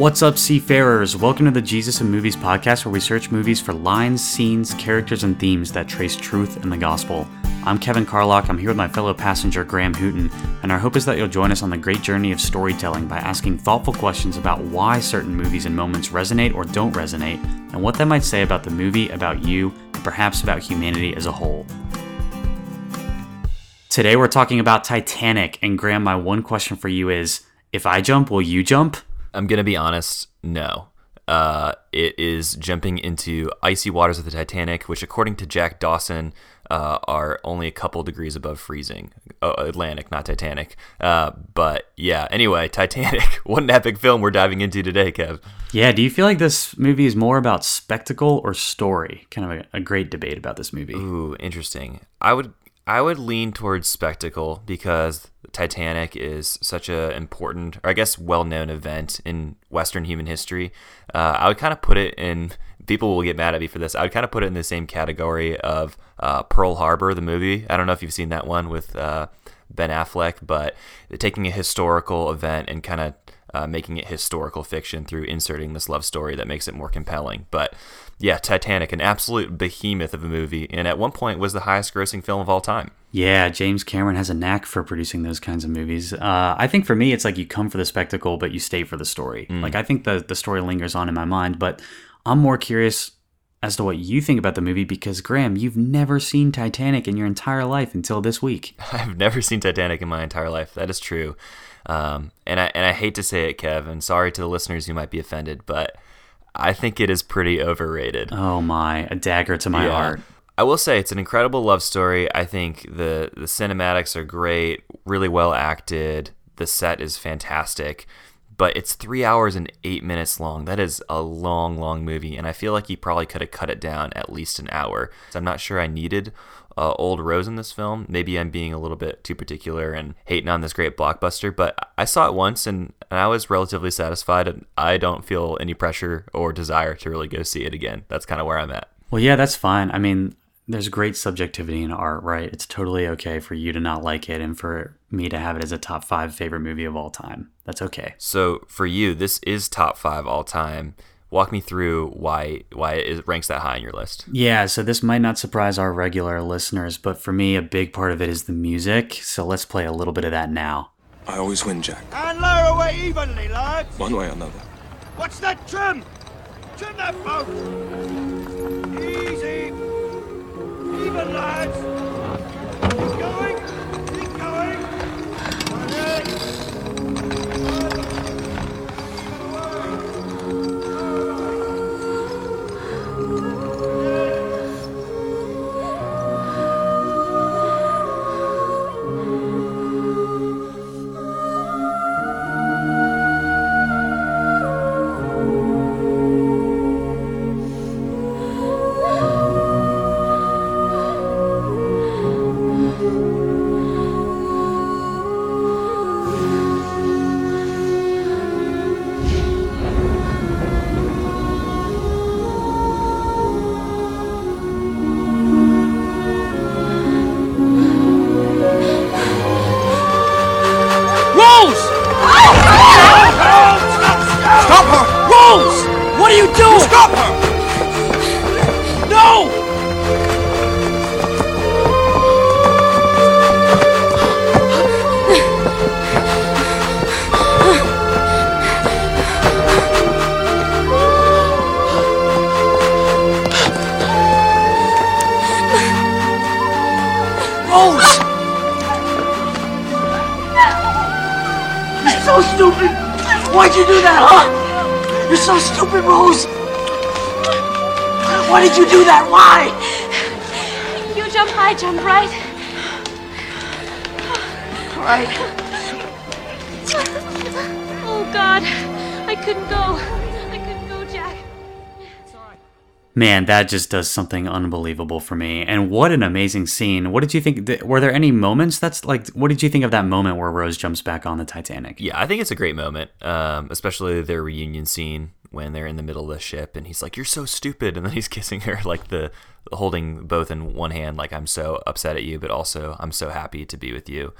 What's up, seafarers? Welcome to the Jesus and Movies podcast, where we search movies for lines, scenes, characters, and themes that trace truth in the gospel. I'm Kevin Carlock. I'm here with my fellow passenger, Graham Hooten, and our hope is that you'll join us on the great journey of storytelling by asking thoughtful questions about why certain movies and moments resonate or don't resonate, and what that might say about the movie, about you, and perhaps about humanity as a whole. Today, we're talking about Titanic, and Graham, my one question for you is if I jump, will you jump? I'm gonna be honest. No. Uh, it is jumping into icy waters of the Titanic, which, according to Jack Dawson, uh, are only a couple degrees above freezing. Oh, Atlantic, not Titanic. Uh, but yeah, anyway, Titanic. what an epic film we're diving into today, Kev. Yeah, do you feel like this movie is more about spectacle or story? Kind of a, a great debate about this movie. Ooh, interesting. I would I would lean towards spectacle because Titanic is such an important, or I guess well-known event in Western human history. Uh, I would kind of put it in. People will get mad at me for this. I would kind of put it in the same category of uh, Pearl Harbor, the movie. I don't know if you've seen that one with uh, Ben Affleck, but taking a historical event and kind of uh, making it historical fiction through inserting this love story that makes it more compelling. But yeah, Titanic, an absolute behemoth of a movie, and at one point was the highest grossing film of all time. Yeah, James Cameron has a knack for producing those kinds of movies. Uh, I think for me, it's like you come for the spectacle, but you stay for the story. Mm. Like I think the the story lingers on in my mind, but I'm more curious as to what you think about the movie because Graham, you've never seen Titanic in your entire life until this week. I've never seen Titanic in my entire life. That is true. Um, and I and I hate to say it, Kev, and sorry to the listeners who might be offended, but I think it is pretty overrated. Oh my, a dagger to my yeah. heart. I will say it's an incredible love story. I think the the cinematics are great, really well acted. The set is fantastic, but it's three hours and eight minutes long. That is a long, long movie, and I feel like you probably could have cut it down at least an hour. So I'm not sure I needed uh, Old Rose in this film. Maybe I'm being a little bit too particular and hating on this great blockbuster, but I saw it once and, and I was relatively satisfied, and I don't feel any pressure or desire to really go see it again. That's kind of where I'm at. Well, yeah, that's fine. I mean, there's great subjectivity in art, right? It's totally okay for you to not like it and for me to have it as a top five favorite movie of all time. That's okay. So for you, this is top five all time walk me through why why it ranks that high on your list. Yeah, so this might not surprise our regular listeners, but for me, a big part of it is the music. So let's play a little bit of that now. I always win, Jack. And lower away evenly, lads. One way or another. What's that trim? Trim that boat. Easy. Even, lads. Why did you do that? Huh? You're so stupid, Rose. Why? did You do that? Why? You jump, I jump, right? Right. Oh, God. I couldn't go. Man, that just does something unbelievable for me. And what an amazing scene. What did you think? Were there any moments that's like, what did you think of that moment where Rose jumps back on the Titanic? Yeah, I think it's a great moment, um, especially their reunion scene when they're in the middle of the ship and he's like you're so stupid and then he's kissing her like the holding both in one hand like i'm so upset at you but also i'm so happy to be with you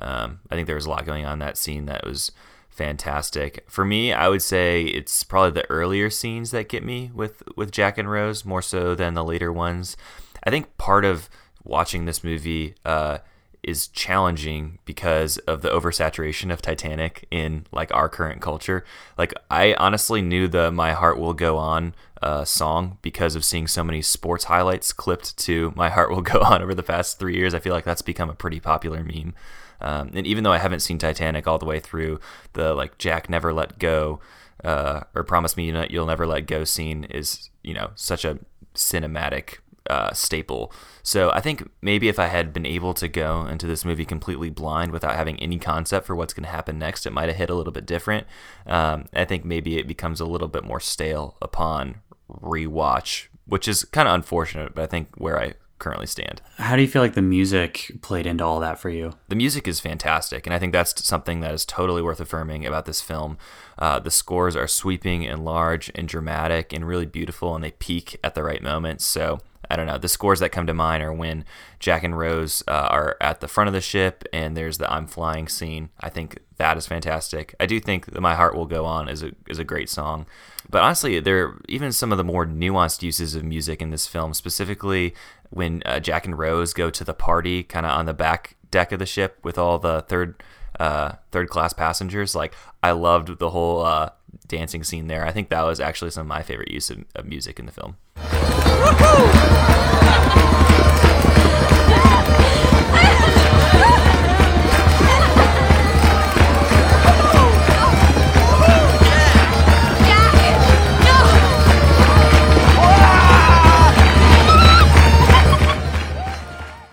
um, i think there was a lot going on in that scene that was fantastic. For me, I would say it's probably the earlier scenes that get me with with Jack and Rose more so than the later ones. I think part of watching this movie uh, is challenging because of the oversaturation of Titanic in like our current culture. Like I honestly knew the "My Heart Will Go On" uh, song because of seeing so many sports highlights clipped to "My Heart Will Go On" over the past three years. I feel like that's become a pretty popular meme. Um, and even though I haven't seen Titanic all the way through, the like Jack never let go uh, or promise me you'll never let go scene is you know such a cinematic uh, staple. So I think maybe if I had been able to go into this movie completely blind without having any concept for what's going to happen next, it might have hit a little bit different. Um, I think maybe it becomes a little bit more stale upon rewatch, which is kind of unfortunate, but I think where I currently stand. How do you feel like the music played into all that for you? The music is fantastic, and I think that's something that is totally worth affirming about this film. Uh, the scores are sweeping and large and dramatic and really beautiful, and they peak at the right moments. So I don't know. The scores that come to mind are when Jack and Rose uh, are at the front of the ship and there's the I'm flying scene. I think that is fantastic. I do think that My Heart Will Go On is a, is a great song. But honestly, there are even some of the more nuanced uses of music in this film, specifically when uh, Jack and Rose go to the party kind of on the back deck of the ship with all the third uh, third class passengers. Like I loved the whole uh, dancing scene there. I think that was actually some of my favorite use of, of music in the film.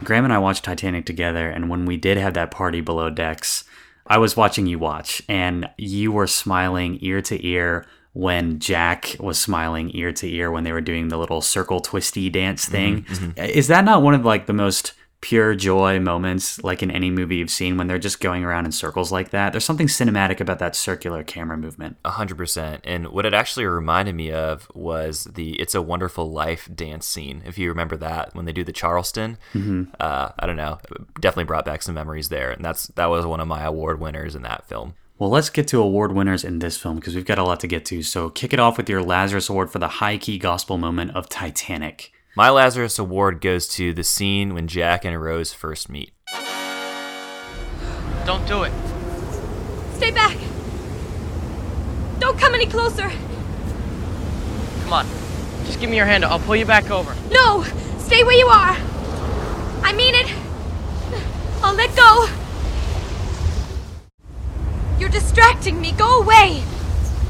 Graham and I watched Titanic together, and when we did have that party below decks, I was watching you watch, and you were smiling ear to ear when Jack was smiling ear to ear when they were doing the little circle twisty dance thing. Mm-hmm, Is that not one of like the most pure joy moments like in any movie you've seen when they're just going around in circles like that. There's something cinematic about that circular camera movement. A hundred percent. And what it actually reminded me of was the "It's a Wonderful Life" dance scene. If you remember that when they do the Charleston, mm-hmm. uh, I don't know, definitely brought back some memories there. And that's that was one of my award winners in that film. Well, let's get to award winners in this film because we've got a lot to get to. So, kick it off with your Lazarus Award for the high key gospel moment of Titanic. My Lazarus Award goes to the scene when Jack and Rose first meet. Don't do it. Stay back. Don't come any closer. Come on. Just give me your hand. I'll pull you back over. No! Stay where you are. I mean it. I'll let go. You're distracting me. Go away.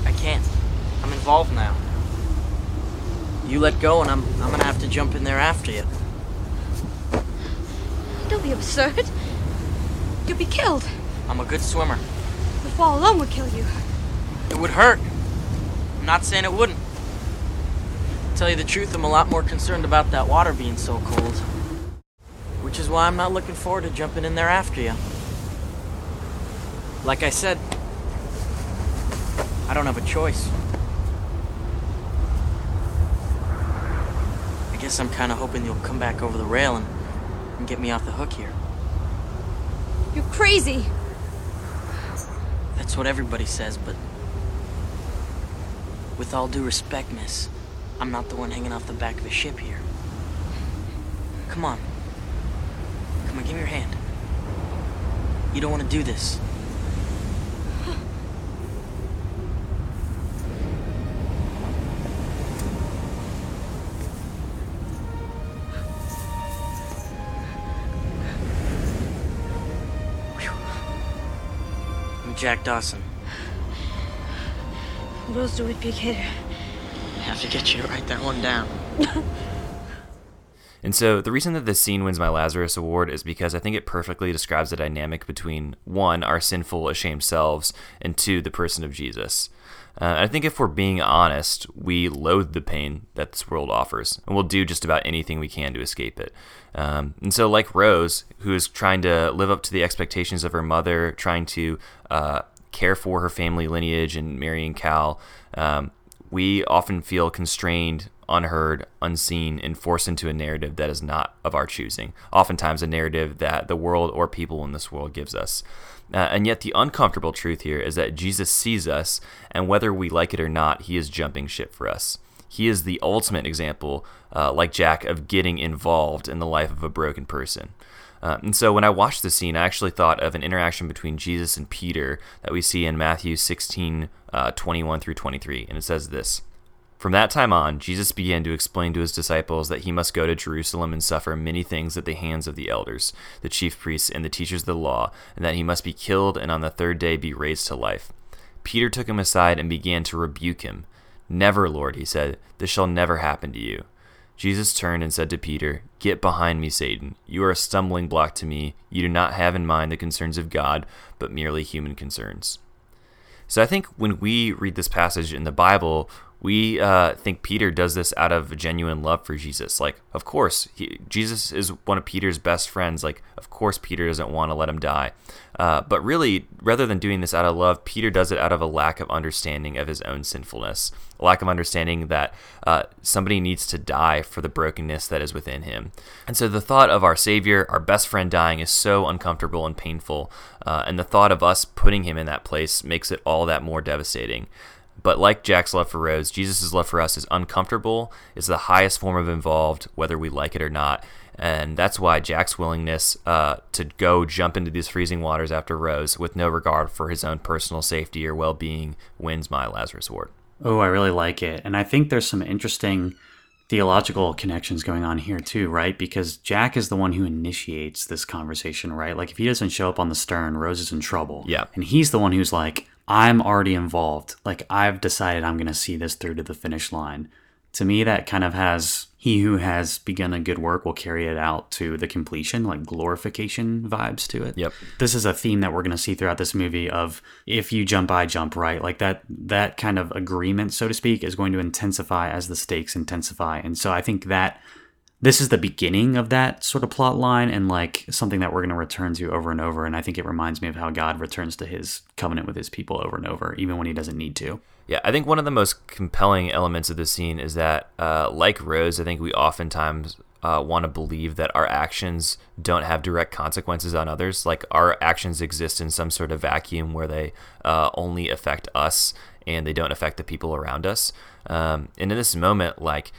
I can't. I'm involved now. You let go, and I'm I'm gonna have to jump in there after you. Don't be absurd. You'll be killed. I'm a good swimmer. The fall alone would kill you. It would hurt. I'm not saying it wouldn't. To tell you the truth, I'm a lot more concerned about that water being so cold. Which is why I'm not looking forward to jumping in there after you. Like I said, I don't have a choice. Guess I'm kind of hoping you'll come back over the rail and, and get me off the hook here. You're crazy. That's what everybody says, but. With all due respect, miss, I'm not the one hanging off the back of a ship here. Come on. Come on, give me your hand. You don't want to do this. Jack Dawson. Rose DeWitt Bukater. I have to get you to write that one down. and so the reason that this scene wins my Lazarus Award is because I think it perfectly describes the dynamic between one, our sinful, ashamed selves, and two, the person of Jesus. Uh, I think if we're being honest, we loathe the pain that this world offers, and we'll do just about anything we can to escape it. Um, and so, like Rose, who is trying to live up to the expectations of her mother, trying to uh, care for her family lineage and marrying Cal, um, we often feel constrained, unheard, unseen, and forced into a narrative that is not of our choosing. Oftentimes, a narrative that the world or people in this world gives us. Uh, and yet, the uncomfortable truth here is that Jesus sees us, and whether we like it or not, he is jumping ship for us. He is the ultimate example, uh, like Jack, of getting involved in the life of a broken person. Uh, and so when I watched the scene, I actually thought of an interaction between Jesus and Peter that we see in Matthew 16, uh, 21 through 23. And it says this From that time on, Jesus began to explain to his disciples that he must go to Jerusalem and suffer many things at the hands of the elders, the chief priests, and the teachers of the law, and that he must be killed and on the third day be raised to life. Peter took him aside and began to rebuke him. Never, Lord, he said, this shall never happen to you. Jesus turned and said to Peter, Get behind me, Satan. You are a stumbling block to me. You do not have in mind the concerns of God, but merely human concerns. So I think when we read this passage in the Bible, we uh, think Peter does this out of genuine love for Jesus. Like, of course, he, Jesus is one of Peter's best friends. Like, of course, Peter doesn't want to let him die. Uh, but really, rather than doing this out of love, Peter does it out of a lack of understanding of his own sinfulness, a lack of understanding that uh, somebody needs to die for the brokenness that is within him. And so the thought of our Savior, our best friend, dying is so uncomfortable and painful. Uh, and the thought of us putting him in that place makes it all that more devastating. But like Jack's love for Rose, Jesus' love for us is uncomfortable, is the highest form of involved, whether we like it or not. And that's why Jack's willingness uh, to go jump into these freezing waters after Rose with no regard for his own personal safety or well being wins my Lazarus Award. Oh, I really like it. And I think there's some interesting theological connections going on here too, right? Because Jack is the one who initiates this conversation, right? Like if he doesn't show up on the stern, Rose is in trouble. Yeah. And he's the one who's like, I'm already involved. Like I've decided I'm going to see this through to the finish line. To me, that kind of has he who has begun a good work will carry it out to the completion, like glorification vibes to it. Yep. This is a theme that we're going to see throughout this movie of if you jump, I jump, right? Like that that kind of agreement, so to speak, is going to intensify as the stakes intensify. And so I think that this is the beginning of that sort of plot line and like something that we're going to return to over and over. And I think it reminds me of how God returns to his covenant with his people over and over, even when he doesn't need to. Yeah, I think one of the most compelling elements of this scene is that, uh, like Rose, I think we oftentimes uh, want to believe that our actions don't have direct consequences on others. Like our actions exist in some sort of vacuum where they uh, only affect us and they don't affect the people around us. Um, and in this moment, like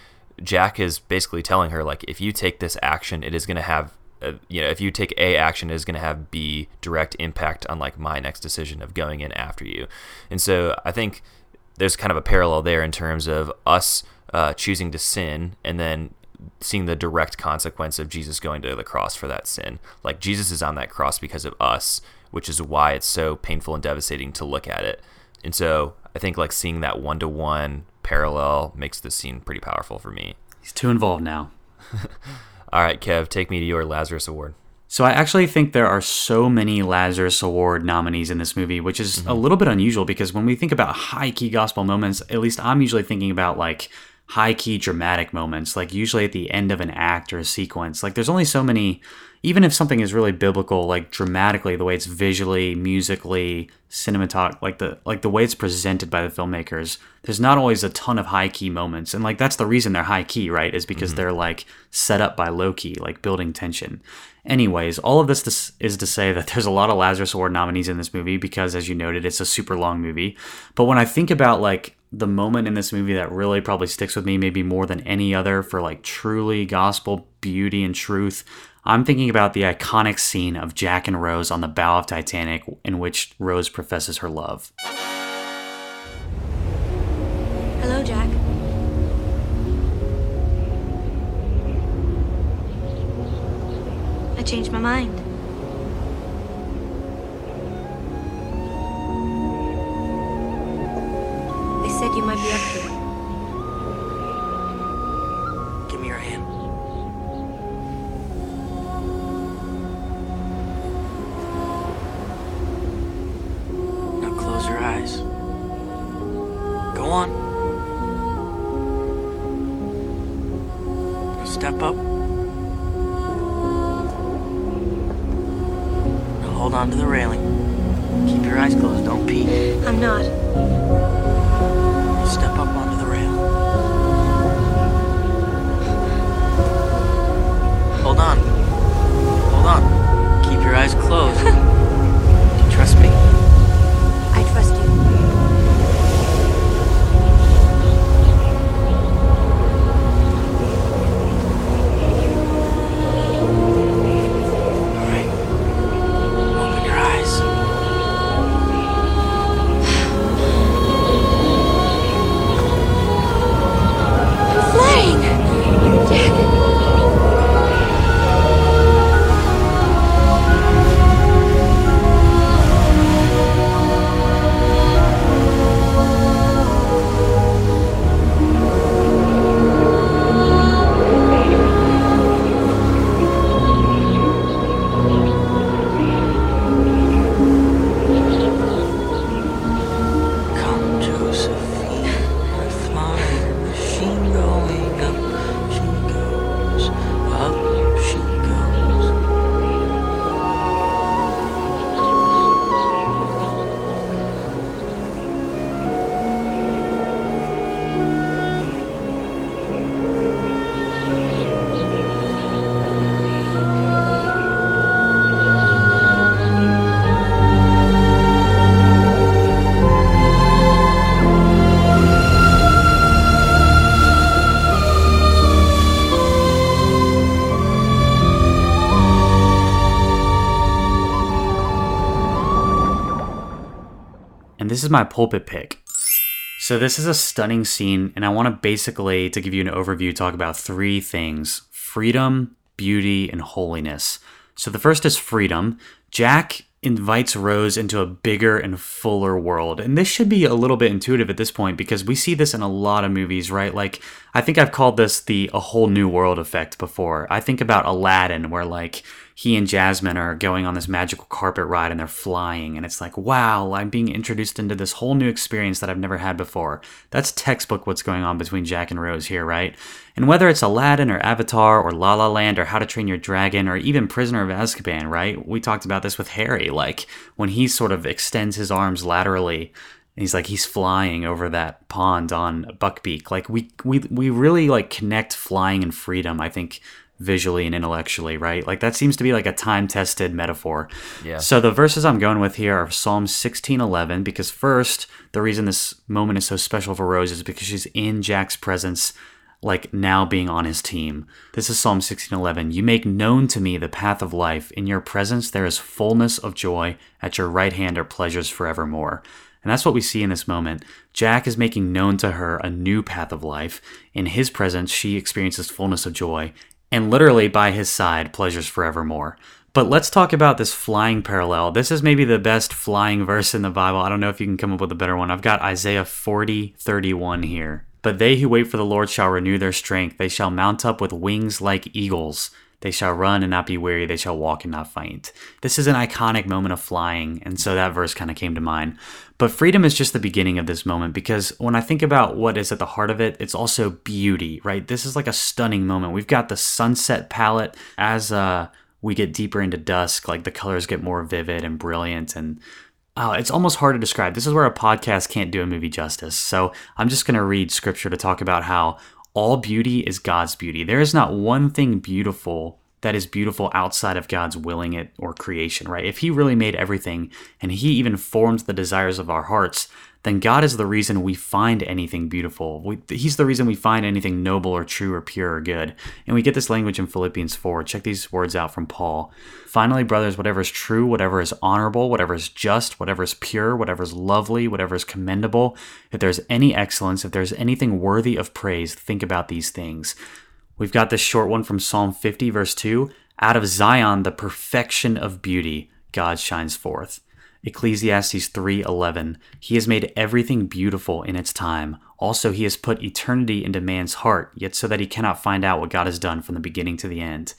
Jack is basically telling her, like, if you take this action, it is going to have uh, you know, if you take A action, it is going to have B direct impact on like my next decision of going in after you. And so I think there's kind of a parallel there in terms of us uh, choosing to sin and then seeing the direct consequence of Jesus going to the cross for that sin. Like Jesus is on that cross because of us, which is why it's so painful and devastating to look at it. And so I think like seeing that one to one parallel makes this scene pretty powerful for me. He's too involved now. All right, Kev, take me to your Lazarus Award. So I actually think there are so many Lazarus Award nominees in this movie, which is mm-hmm. a little bit unusual because when we think about high key gospel moments, at least I'm usually thinking about like high key dramatic moments, like usually at the end of an act or a sequence. Like there's only so many even if something is really biblical, like dramatically, the way it's visually, musically, cinematog like the like the way it's presented by the filmmakers, there's not always a ton of high key moments, and like that's the reason they're high key, right? Is because mm-hmm. they're like set up by low key, like building tension. Anyways, all of this to, is to say that there's a lot of Lazarus Award nominees in this movie because, as you noted, it's a super long movie. But when I think about like the moment in this movie that really probably sticks with me, maybe more than any other, for like truly gospel beauty and truth, I'm thinking about the iconic scene of Jack and Rose on the bow of Titanic in which Rose professes her love. Hello, Jack. I changed my mind. They said you might be up here. Give me your hand. Now hold on to the railing. Keep your eyes closed. Don't peek. I'm not. This is my pulpit pick. So this is a stunning scene, and I want to basically, to give you an overview, talk about three things: freedom, beauty, and holiness. So the first is freedom. Jack invites Rose into a bigger and fuller world. And this should be a little bit intuitive at this point because we see this in a lot of movies, right? Like, I think I've called this the a whole new world effect before. I think about Aladdin, where like he and Jasmine are going on this magical carpet ride and they're flying. And it's like, wow, I'm being introduced into this whole new experience that I've never had before. That's textbook what's going on between Jack and Rose here, right? And whether it's Aladdin or Avatar or La La Land or How to Train Your Dragon or even Prisoner of Azkaban, right? We talked about this with Harry. Like when he sort of extends his arms laterally and he's like he's flying over that pond on Buckbeak. Like we we we really like connect flying and freedom. I think visually and intellectually, right? Like that seems to be like a time-tested metaphor. Yeah. So the verses I'm going with here are Psalm 16:11 because first, the reason this moment is so special for Rose is because she's in Jack's presence like now being on his team. This is Psalm 16:11. You make known to me the path of life. In your presence there is fullness of joy. At your right hand are pleasures forevermore. And that's what we see in this moment. Jack is making known to her a new path of life. In his presence, she experiences fullness of joy and literally by his side, pleasures forevermore. But let's talk about this flying parallel. This is maybe the best flying verse in the Bible. I don't know if you can come up with a better one. I've got Isaiah 40, 31 here. But they who wait for the Lord shall renew their strength. They shall mount up with wings like eagles. They shall run and not be weary. They shall walk and not faint. This is an iconic moment of flying, and so that verse kind of came to mind. But freedom is just the beginning of this moment because when I think about what is at the heart of it, it's also beauty, right? This is like a stunning moment. We've got the sunset palette as uh, we get deeper into dusk, like the colors get more vivid and brilliant and Oh, it's almost hard to describe. This is where a podcast can't do a movie justice. So I'm just going to read scripture to talk about how all beauty is God's beauty. There is not one thing beautiful that is beautiful outside of God's willing it or creation, right? If He really made everything and He even formed the desires of our hearts, then God is the reason we find anything beautiful. We, he's the reason we find anything noble or true or pure or good. And we get this language in Philippians 4. Check these words out from Paul. Finally, brothers, whatever is true, whatever is honorable, whatever is just, whatever is pure, whatever is lovely, whatever is commendable, if there's any excellence, if there's anything worthy of praise, think about these things. We've got this short one from Psalm 50, verse 2. Out of Zion, the perfection of beauty, God shines forth. Ecclesiastes 3:11 He has made everything beautiful in its time. Also he has put eternity into man's heart, yet so that he cannot find out what God has done from the beginning to the end.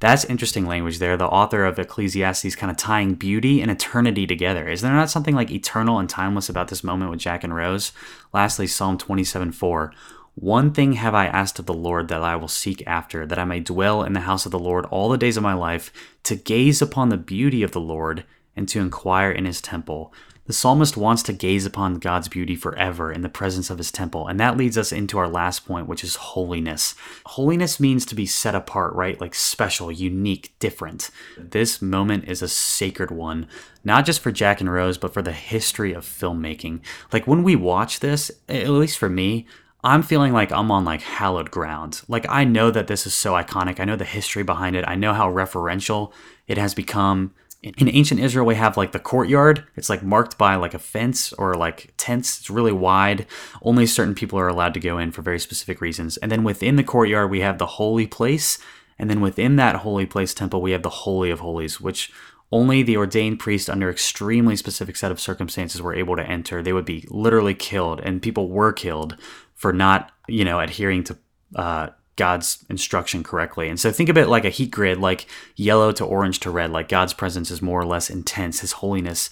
That's interesting language there. The author of Ecclesiastes kind of tying beauty and eternity together. Is there not something like eternal and timeless about this moment with Jack and Rose? Lastly, Psalm 27 4. One thing have I asked of the Lord that I will seek after, that I may dwell in the house of the Lord all the days of my life, to gaze upon the beauty of the Lord and to inquire in his temple. The psalmist wants to gaze upon God's beauty forever in the presence of his temple. And that leads us into our last point, which is holiness. Holiness means to be set apart, right? Like special, unique, different. This moment is a sacred one, not just for Jack and Rose, but for the history of filmmaking. Like when we watch this, at least for me, I'm feeling like I'm on like hallowed ground. Like I know that this is so iconic. I know the history behind it. I know how referential it has become in ancient Israel, we have like the courtyard. It's like marked by like a fence or like tents. It's really wide. Only certain people are allowed to go in for very specific reasons. And then within the courtyard, we have the holy place. And then within that holy place temple, we have the Holy of Holies, which only the ordained priest under extremely specific set of circumstances were able to enter. They would be literally killed, and people were killed for not, you know, adhering to uh, God's instruction correctly. And so think of it like a heat grid, like yellow to orange to red, like God's presence is more or less intense. His holiness,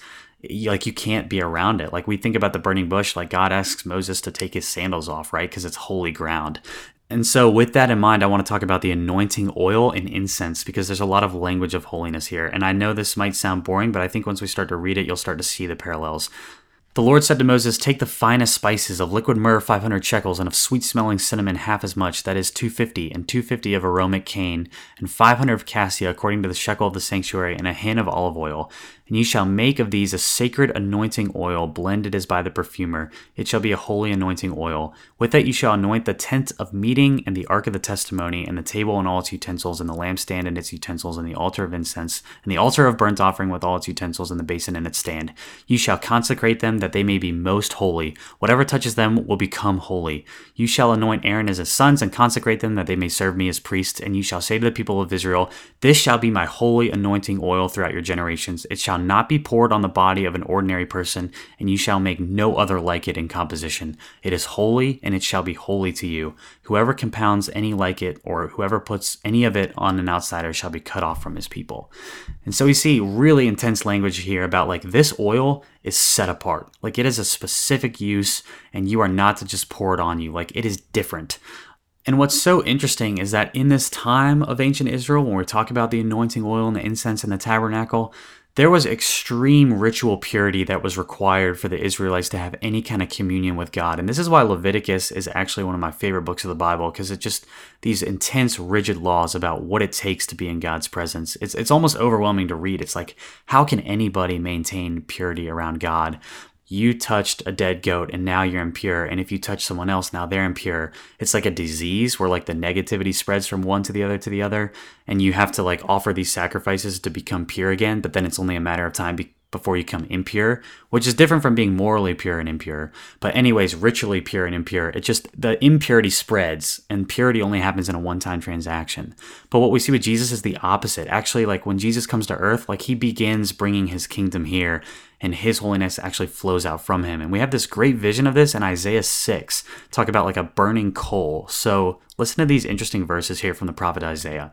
like you can't be around it. Like we think about the burning bush, like God asks Moses to take his sandals off, right? Because it's holy ground. And so, with that in mind, I want to talk about the anointing oil and incense because there's a lot of language of holiness here. And I know this might sound boring, but I think once we start to read it, you'll start to see the parallels. The Lord said to Moses, Take the finest spices of liquid myrrh 500 shekels, and of sweet smelling cinnamon half as much, that is 250, and 250 of aromatic cane, and 500 of cassia according to the shekel of the sanctuary, and a hin of olive oil. And you shall make of these a sacred anointing oil, blended as by the perfumer. It shall be a holy anointing oil. With it you shall anoint the tent of meeting, and the ark of the testimony, and the table and all its utensils, and the lampstand and its utensils, and the altar of incense, and the altar of burnt offering with all its utensils, and the basin and its stand. You shall consecrate them that they may be most holy. Whatever touches them will become holy. You shall anoint Aaron as his sons, and consecrate them that they may serve me as priests. And you shall say to the people of Israel, This shall be my holy anointing oil throughout your generations. It shall not be poured on the body of an ordinary person, and you shall make no other like it in composition. It is holy, and it shall be holy to you. Whoever compounds any like it, or whoever puts any of it on an outsider, shall be cut off from his people. And so we see really intense language here about like this oil is set apart. Like it is a specific use, and you are not to just pour it on you. Like it is different. And what's so interesting is that in this time of ancient Israel, when we're talking about the anointing oil and the incense and the tabernacle, there was extreme ritual purity that was required for the Israelites to have any kind of communion with God. And this is why Leviticus is actually one of my favorite books of the Bible because it just these intense rigid laws about what it takes to be in God's presence. It's it's almost overwhelming to read. It's like how can anybody maintain purity around God? You touched a dead goat and now you're impure. And if you touch someone else now they're impure. It's like a disease where like the negativity spreads from one to the other to the other and you have to like offer these sacrifices to become pure again but then it's only a matter of time before you become impure which is different from being morally pure and impure but anyways ritually pure and impure it just the impurity spreads and purity only happens in a one-time transaction but what we see with jesus is the opposite actually like when jesus comes to earth like he begins bringing his kingdom here and his holiness actually flows out from him. And we have this great vision of this in Isaiah 6, talk about like a burning coal. So listen to these interesting verses here from the prophet Isaiah.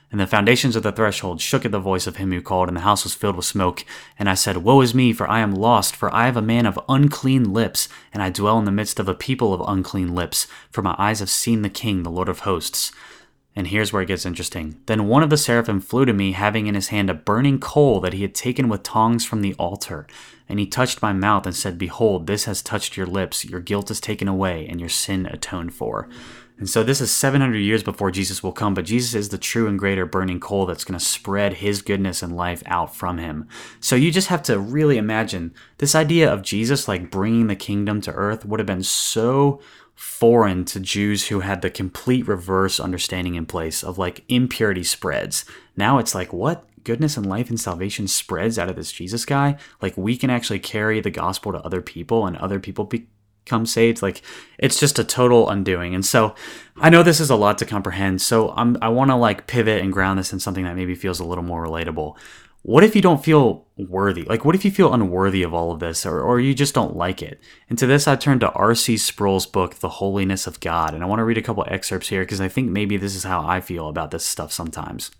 And the foundations of the threshold shook at the voice of him who called, and the house was filled with smoke. And I said, Woe is me, for I am lost, for I have a man of unclean lips, and I dwell in the midst of a people of unclean lips, for my eyes have seen the King, the Lord of hosts. And here's where it gets interesting. Then one of the seraphim flew to me, having in his hand a burning coal that he had taken with tongs from the altar. And he touched my mouth and said, Behold, this has touched your lips. Your guilt is taken away, and your sin atoned for. And so this is 700 years before Jesus will come, but Jesus is the true and greater burning coal that's going to spread his goodness and life out from him. So you just have to really imagine this idea of Jesus like bringing the kingdom to earth would have been so foreign to Jews who had the complete reverse understanding in place of like impurity spreads. Now it's like, what? Goodness and life and salvation spreads out of this Jesus guy? Like we can actually carry the gospel to other people and other people be- come saved like it's just a total undoing. And so i know this is a lot to comprehend so I'm, i want to like pivot and ground this in something that maybe feels a little more relatable. What if you don't feel worthy? Like what if you feel unworthy of all of this or, or you just don't like it? And to this i turn to rc sproul's book the holiness of god and i want to read a couple excerpts here because i think maybe this is how i feel about this stuff sometimes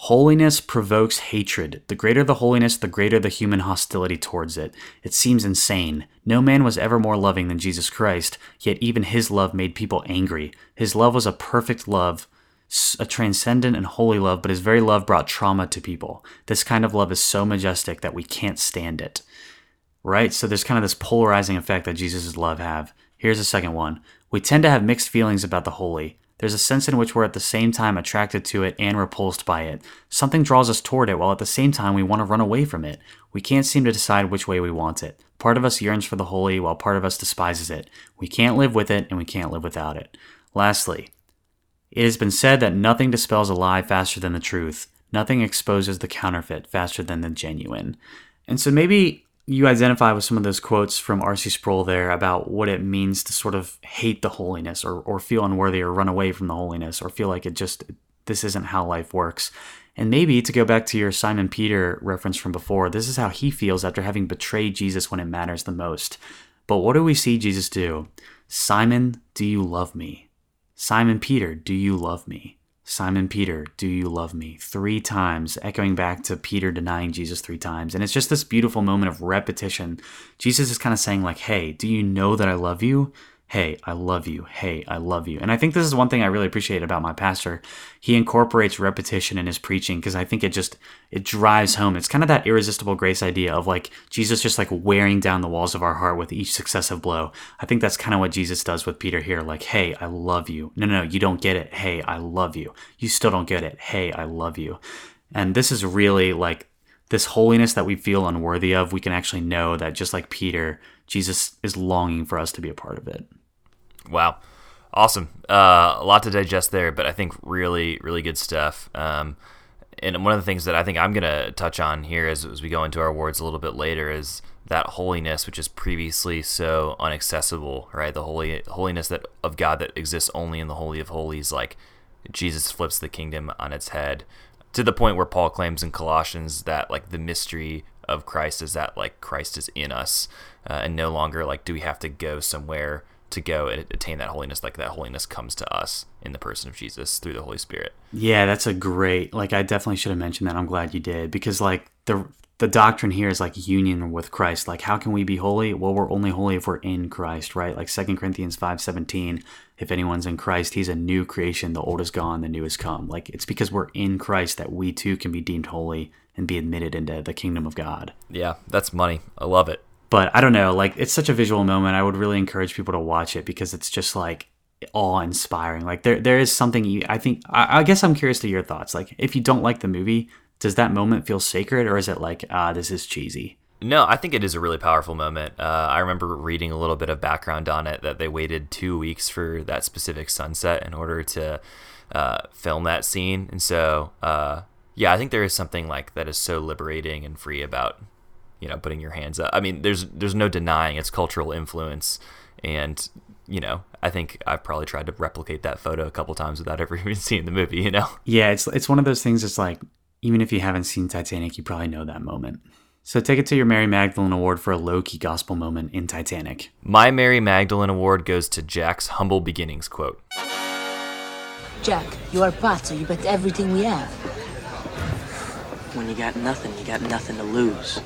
Holiness provokes hatred. The greater the holiness, the greater the human hostility towards it. It seems insane. No man was ever more loving than Jesus Christ, yet even his love made people angry. His love was a perfect love, a transcendent and holy love, but his very love brought trauma to people. This kind of love is so majestic that we can't stand it. Right? So there's kind of this polarizing effect that Jesus' love have. Here's a second one. We tend to have mixed feelings about the holy. There's a sense in which we're at the same time attracted to it and repulsed by it. Something draws us toward it while at the same time we want to run away from it. We can't seem to decide which way we want it. Part of us yearns for the holy while part of us despises it. We can't live with it and we can't live without it. Lastly, it has been said that nothing dispels a lie faster than the truth. Nothing exposes the counterfeit faster than the genuine. And so maybe you identify with some of those quotes from R.C. Sproul there about what it means to sort of hate the holiness or, or feel unworthy or run away from the holiness or feel like it just, this isn't how life works. And maybe to go back to your Simon Peter reference from before, this is how he feels after having betrayed Jesus when it matters the most. But what do we see Jesus do? Simon, do you love me? Simon Peter, do you love me? Simon Peter, do you love me? Three times, echoing back to Peter denying Jesus three times. And it's just this beautiful moment of repetition. Jesus is kind of saying, like, hey, do you know that I love you? Hey, I love you. Hey, I love you. And I think this is one thing I really appreciate about my pastor. He incorporates repetition in his preaching because I think it just it drives home. It's kind of that irresistible grace idea of like Jesus just like wearing down the walls of our heart with each successive blow. I think that's kind of what Jesus does with Peter here. Like, hey, I love you. No, no, no, you don't get it. Hey, I love you. You still don't get it. Hey, I love you. And this is really like this holiness that we feel unworthy of, we can actually know that just like Peter, Jesus is longing for us to be a part of it. Wow. Awesome. Uh, a lot to digest there, but I think really, really good stuff. Um, and one of the things that I think I'm going to touch on here as, as we go into our awards a little bit later is that holiness, which is previously so inaccessible, right? The holy holiness that of God that exists only in the Holy of Holies. Like Jesus flips the kingdom on its head to the point where Paul claims in Colossians that like the mystery of Christ is that like Christ is in us, uh, and no longer like do we have to go somewhere to go and attain that holiness like that holiness comes to us in the person of jesus through the holy spirit. Yeah that's a great like i definitely should have mentioned that. I'm glad you did because like the the doctrine here is like union with christ. Like how can we be holy? Well we're only holy if we're in christ right? Like 2 corinthians 5 17 if anyone's in christ he's a new creation. The old is gone the new has come. Like it's because we're in christ that we too can be deemed holy and be admitted into the kingdom of god. Yeah that's money. I love it but I don't know, like it's such a visual moment. I would really encourage people to watch it because it's just like awe inspiring. Like there there is something you I think I, I, guess I'm curious to your thoughts. Like if you don't like the movie, does that moment feel sacred or is it like ah this is cheesy? No, I think it is a really powerful moment. Uh, I remember reading a little bit of background on it that they waited two weeks for that specific sunset in order to uh, film that scene, and so uh, yeah, I think there is something like that is so liberating and free about you know putting your hands up. I mean, there's there's no denying its cultural influence, and you know, I think I've probably tried to replicate that photo a couple times without ever even seeing the movie. You know? Yeah, it's it's one of those things. It's like even if you haven't seen Titanic, you probably know that moment. So take it to your Mary Magdalene Award for a low key gospel moment in Titanic. My Mary Magdalene Award goes to Jack's humble beginnings quote. Jack, you are part, so you bet everything we have. When you got nothing, you got nothing to lose.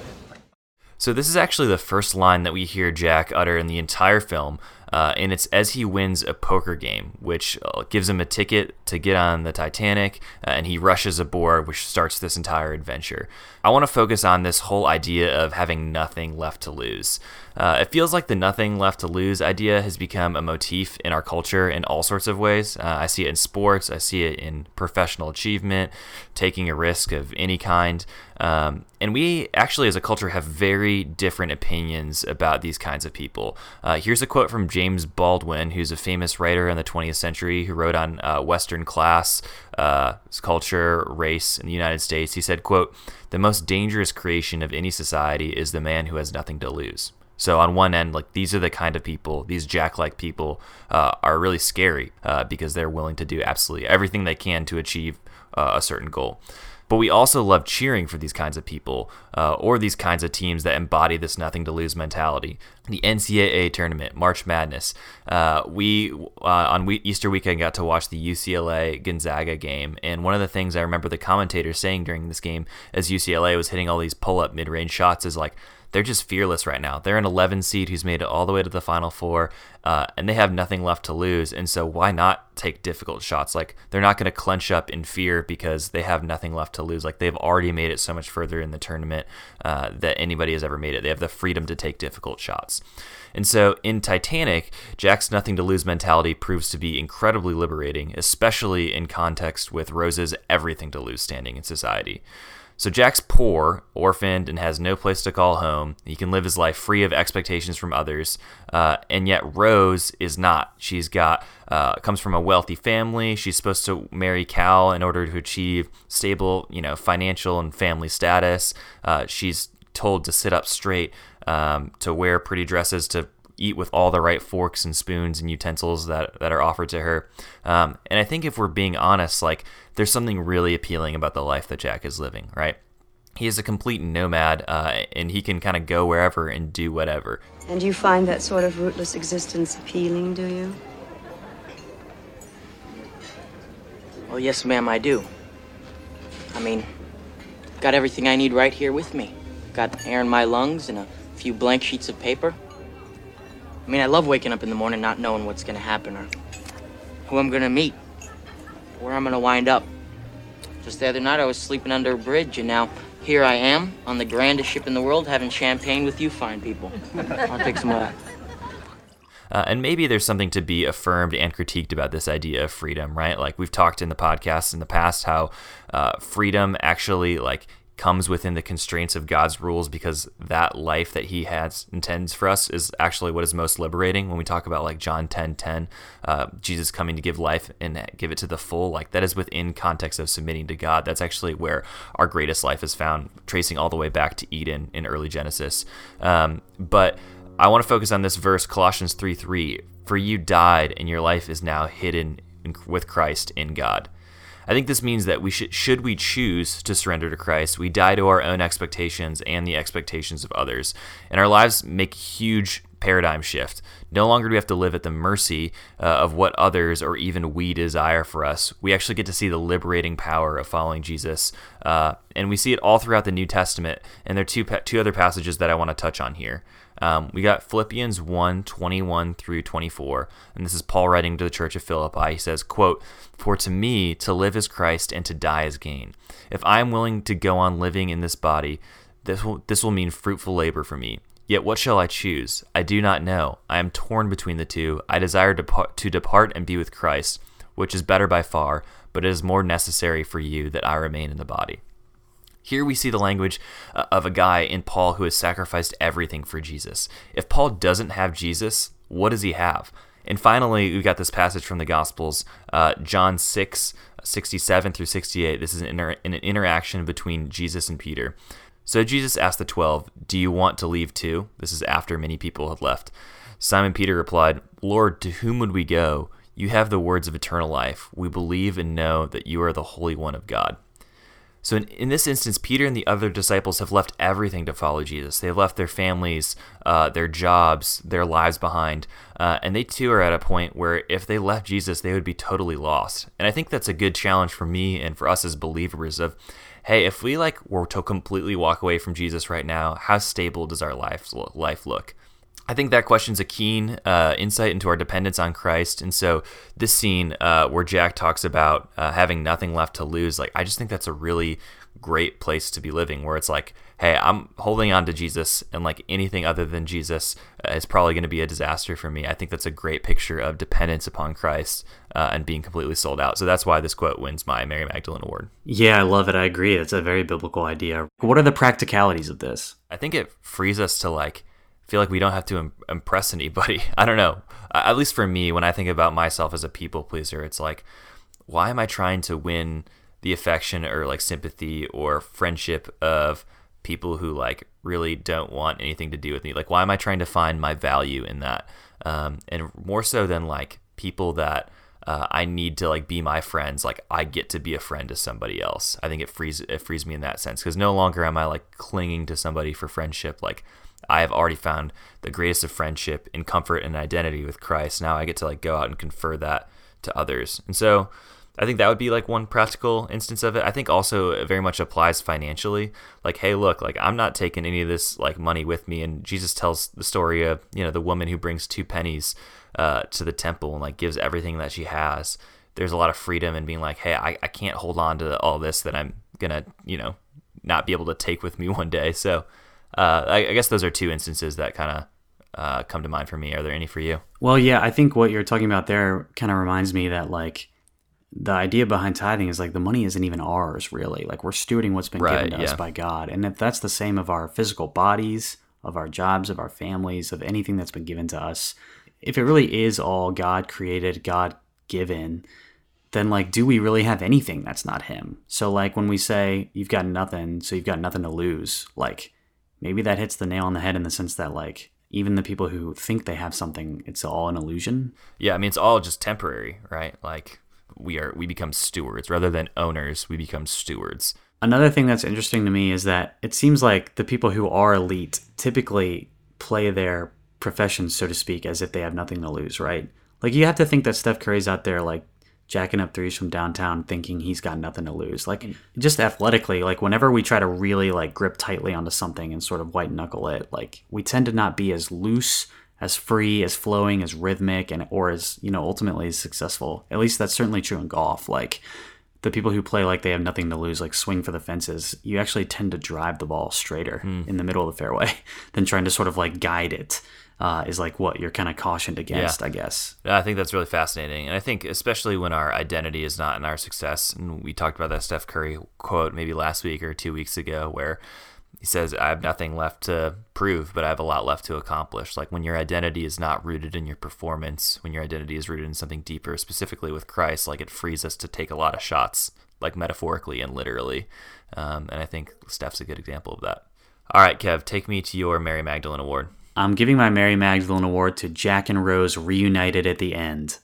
So this is actually the first line that we hear Jack utter in the entire film, uh, and it's as he wins a poker game, which uh, gives him a ticket to get on the Titanic, uh, and he rushes aboard, which starts this entire adventure. I want to focus on this whole idea of having nothing left to lose. Uh, it feels like the nothing left to lose idea has become a motif in our culture in all sorts of ways. Uh, I see it in sports, I see it in professional achievement, taking a risk of any kind. Um, and we actually, as a culture, have very different opinions about these kinds of people. Uh, here's a quote from James Baldwin, who's a famous writer in the 20th century who wrote on uh, Western class, uh, culture, race in the United States. He said, quote, the most dangerous creation of any society is the man who has nothing to lose. So on one end, like these are the kind of people, these Jack-like people, uh, are really scary uh, because they're willing to do absolutely everything they can to achieve uh, a certain goal. But we also love cheering for these kinds of people uh, or these kinds of teams that embody this nothing to lose mentality. The NCAA tournament, March Madness. Uh, we uh, on we- Easter weekend got to watch the UCLA Gonzaga game, and one of the things I remember the commentator saying during this game, as UCLA was hitting all these pull up mid range shots, is like they're just fearless right now. They're an 11 seed who's made it all the way to the Final Four, uh, and they have nothing left to lose. And so why not take difficult shots? Like they're not going to clench up in fear because they have nothing left to lose. Like they've already made it so much further in the tournament uh, that anybody has ever made it. They have the freedom to take difficult shots. And so in Titanic, Jack's nothing to lose mentality proves to be incredibly liberating, especially in context with Rose's everything to lose standing in society. So Jack's poor, orphaned, and has no place to call home. He can live his life free of expectations from others, uh, and yet Rose is not. She's got uh, comes from a wealthy family. She's supposed to marry Cal in order to achieve stable, you know, financial and family status. Uh, she's told to sit up straight, um, to wear pretty dresses, to eat with all the right forks and spoons and utensils that, that are offered to her. Um, and I think if we're being honest, like there's something really appealing about the life that Jack is living, right? He is a complete nomad, uh, and he can kind of go wherever and do whatever. And you find that sort of rootless existence appealing, do you? Well, yes, ma'am, I do. I mean, got everything I need right here with me. Got air in my lungs and a few blank sheets of paper. I mean, I love waking up in the morning not knowing what's gonna happen or who I'm gonna meet, where I'm gonna wind up. Just the other night, I was sleeping under a bridge, and now here I am on the grandest ship in the world having champagne with you fine people. I'll take some of that. Uh, and maybe there's something to be affirmed and critiqued about this idea of freedom, right? Like we've talked in the podcast in the past how uh, freedom actually like comes within the constraints of God's rules because that life that He has intends for us is actually what is most liberating. When we talk about like John 10 10, uh, Jesus coming to give life and give it to the full, like that is within context of submitting to God. That's actually where our greatest life is found, tracing all the way back to Eden in early Genesis. Um, but I want to focus on this verse, Colossians 3 3. For you died, and your life is now hidden with Christ in God. I think this means that we should, should we choose to surrender to Christ, we die to our own expectations and the expectations of others, and our lives make huge paradigm shift. No longer do we have to live at the mercy uh, of what others or even we desire for us. We actually get to see the liberating power of following Jesus, uh, and we see it all throughout the New Testament. And there are two two other passages that I want to touch on here. Um, we got Philippians 1 21 through 24. And this is Paul writing to the church of Philippi. He says, quote, For to me, to live is Christ and to die is gain. If I am willing to go on living in this body, this will, this will mean fruitful labor for me. Yet what shall I choose? I do not know. I am torn between the two. I desire to, to depart and be with Christ, which is better by far, but it is more necessary for you that I remain in the body. Here we see the language uh, of a guy in Paul who has sacrificed everything for Jesus. If Paul doesn't have Jesus, what does he have? And finally, we've got this passage from the Gospels, uh, John 6, 67 through 68. This is an, inter- an interaction between Jesus and Peter. So Jesus asked the twelve, Do you want to leave too? This is after many people had left. Simon Peter replied, Lord, to whom would we go? You have the words of eternal life. We believe and know that you are the Holy One of God. So in, in this instance, Peter and the other disciples have left everything to follow Jesus. They've left their families, uh, their jobs, their lives behind, uh, and they too are at a point where if they left Jesus, they would be totally lost. And I think that's a good challenge for me and for us as believers of, hey, if we like were to completely walk away from Jesus right now, how stable does our life life look? I think that question's a keen uh, insight into our dependence on Christ. And so, this scene uh, where Jack talks about uh, having nothing left to lose, like, I just think that's a really great place to be living where it's like, hey, I'm holding on to Jesus, and like anything other than Jesus uh, is probably going to be a disaster for me. I think that's a great picture of dependence upon Christ uh, and being completely sold out. So, that's why this quote wins my Mary Magdalene Award. Yeah, I love it. I agree. It's a very biblical idea. What are the practicalities of this? I think it frees us to like, feel like we don't have to impress anybody. I don't know. At least for me, when I think about myself as a people pleaser, it's like, why am I trying to win the affection or like sympathy or friendship of people who like really don't want anything to do with me? Like, why am I trying to find my value in that? Um, and more so than like people that uh, I need to like be my friends. Like I get to be a friend to somebody else. I think it frees it frees me in that sense because no longer am I like clinging to somebody for friendship. Like I have already found the greatest of friendship in comfort and identity with Christ. Now I get to like go out and confer that to others. And so I think that would be like one practical instance of it. I think also it very much applies financially. Like, hey, look, like I'm not taking any of this like money with me. And Jesus tells the story of, you know, the woman who brings two pennies uh, to the temple and like gives everything that she has. There's a lot of freedom in being like, hey, I, I can't hold on to all this that I'm gonna, you know, not be able to take with me one day. So uh, I, I, guess those are two instances that kind of uh, come to mind for me. Are there any for you? Well, yeah, I think what you're talking about there kind of reminds me that like the idea behind tithing is like the money isn't even ours really. Like we're stewarding what's been right, given to yeah. us by God, and if that's the same of our physical bodies, of our jobs, of our families, of anything that's been given to us, if it really is all God created, God given, then like do we really have anything that's not him? So like when we say you've got nothing, so you've got nothing to lose, like maybe that hits the nail on the head in the sense that like even the people who think they have something, it's all an illusion. Yeah, I mean it's all just temporary, right? Like we are we become stewards rather than owners, we become stewards. Another thing that's interesting to me is that it seems like the people who are elite typically play their profession, so to speak, as if they have nothing to lose, right? Like you have to think that Steph Curry's out there like jacking up threes from downtown thinking he's got nothing to lose. Like mm. just athletically, like whenever we try to really like grip tightly onto something and sort of white knuckle it, like we tend to not be as loose as free, as flowing, as rhythmic, and or as you know ultimately as successful. At least that's certainly true in golf. Like the people who play like they have nothing to lose, like swing for the fences, you actually tend to drive the ball straighter mm. in the middle of the fairway than trying to sort of like guide it. Uh, is like what you're kind of cautioned against, Yeah. I guess. Yeah, I think that's really fascinating. And I think, especially when our identity is not in our success, and we talked about that Steph Curry quote maybe last week or two weeks ago, where he says, I have nothing left to prove, but I have a lot left to accomplish. Like when your identity is not rooted in your performance, when your identity is rooted in something deeper, specifically with Christ, like it frees us to take a lot of shots, like metaphorically and literally. Um, and I think Steph's a good example of that. All right, Kev, take me to your Mary Magdalene Award. I'm giving my Mary Magdalene Award to Jack and Rose reunited at the end.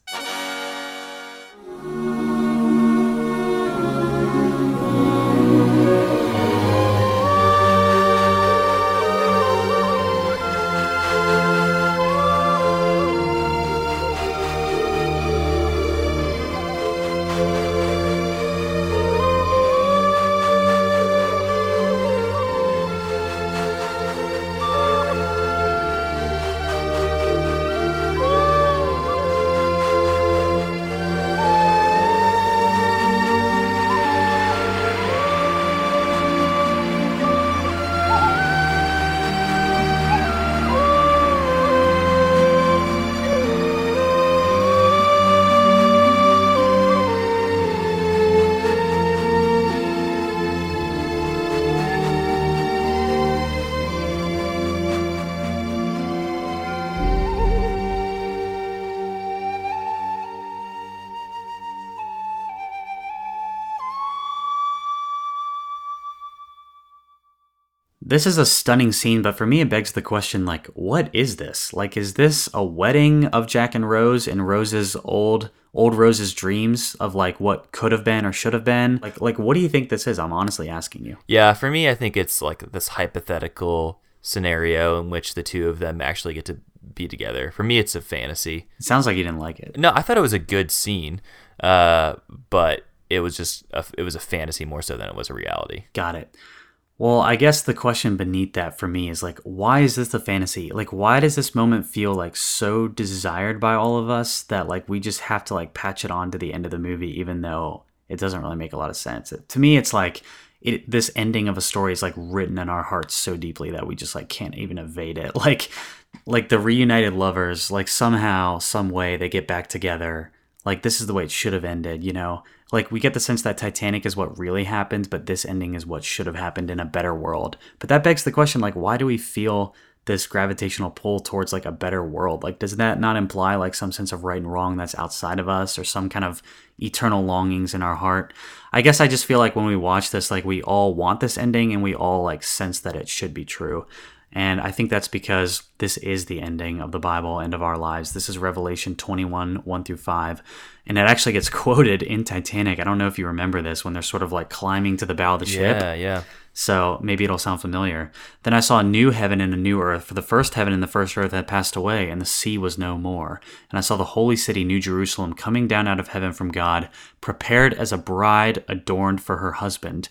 This is a stunning scene, but for me, it begs the question like, what is this? Like, is this a wedding of Jack and Rose and Rose's old, old Rose's dreams of like what could have been or should have been? Like, like, what do you think this is? I'm honestly asking you. Yeah, for me, I think it's like this hypothetical scenario in which the two of them actually get to be together. For me, it's a fantasy. It sounds like you didn't like it. No, I thought it was a good scene, uh, but it was just a, it was a fantasy more so than it was a reality. Got it. Well, I guess the question beneath that for me is like, why is this a fantasy? Like, why does this moment feel like so desired by all of us that like we just have to like patch it on to the end of the movie, even though it doesn't really make a lot of sense? to me, it's like it, this ending of a story is like written in our hearts so deeply that we just like can't even evade it. Like, like the reunited lovers, like somehow, some way they get back together. Like this is the way it should have ended, you know? Like we get the sense that Titanic is what really happened, but this ending is what should have happened in a better world. But that begs the question like why do we feel this gravitational pull towards like a better world? Like does that not imply like some sense of right and wrong that's outside of us or some kind of eternal longings in our heart? I guess I just feel like when we watch this like we all want this ending and we all like sense that it should be true. And I think that's because this is the ending of the Bible and of our lives. This is Revelation 21, 1 through 5. And it actually gets quoted in Titanic. I don't know if you remember this when they're sort of like climbing to the bow of the ship. Yeah, yeah. So maybe it'll sound familiar. Then I saw a new heaven and a new earth, for the first heaven and the first earth had passed away, and the sea was no more. And I saw the holy city, New Jerusalem, coming down out of heaven from God, prepared as a bride adorned for her husband.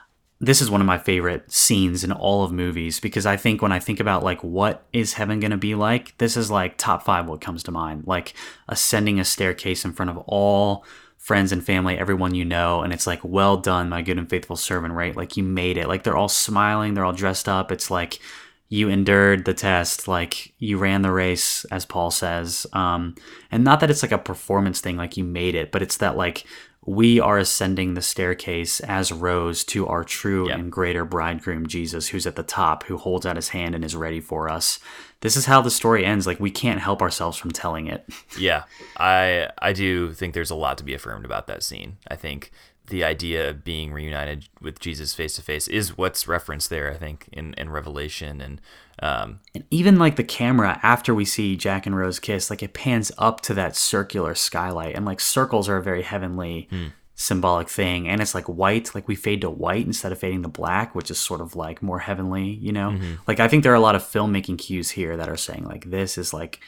this is one of my favorite scenes in all of movies because I think when I think about like what is heaven going to be like, this is like top five what comes to mind. Like ascending a staircase in front of all friends and family, everyone you know, and it's like, well done, my good and faithful servant, right? Like you made it. Like they're all smiling, they're all dressed up. It's like you endured the test, like you ran the race, as Paul says. Um, and not that it's like a performance thing, like you made it, but it's that like we are ascending the staircase as rose to our true Yeah. and greater bridegroom Jesus, who's at the top, who holds out his hand and is ready for us. This is how the story ends. Like we can't help ourselves from telling it. Yeah, I I do think there's a lot to be affirmed about that scene. I think the idea of being reunited with Jesus face to face is what's referenced there. I think in in Revelation. And um, And even like the camera after we see Jack and Rose kiss, like it pans up to that circular skylight, and like circles are a very heavenly symbolic thing. And it's like white like we fade to white instead of fading to black which is sort of like more heavenly you know? Like i think there are a lot of filmmaking cues here that are saying like this is like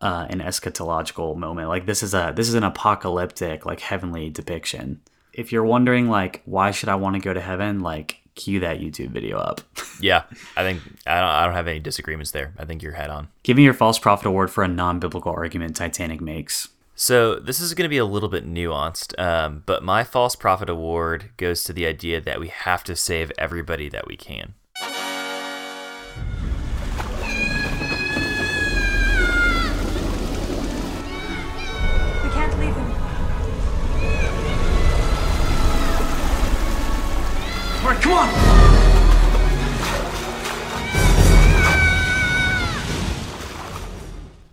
uh, an eschatological moment. Like this is a this is an apocalyptic like heavenly depiction if you're wondering like why should i want to go to heaven like cue that youtube video up Yeah, I think I don't, I don't have any disagreements there. I think you're head on. give me your false prophet award for a non-biblical argument titanic makes So this is going to be a little bit nuanced, um, but my false prophet award goes to the idea that we have to save everybody that we can. All right, come on.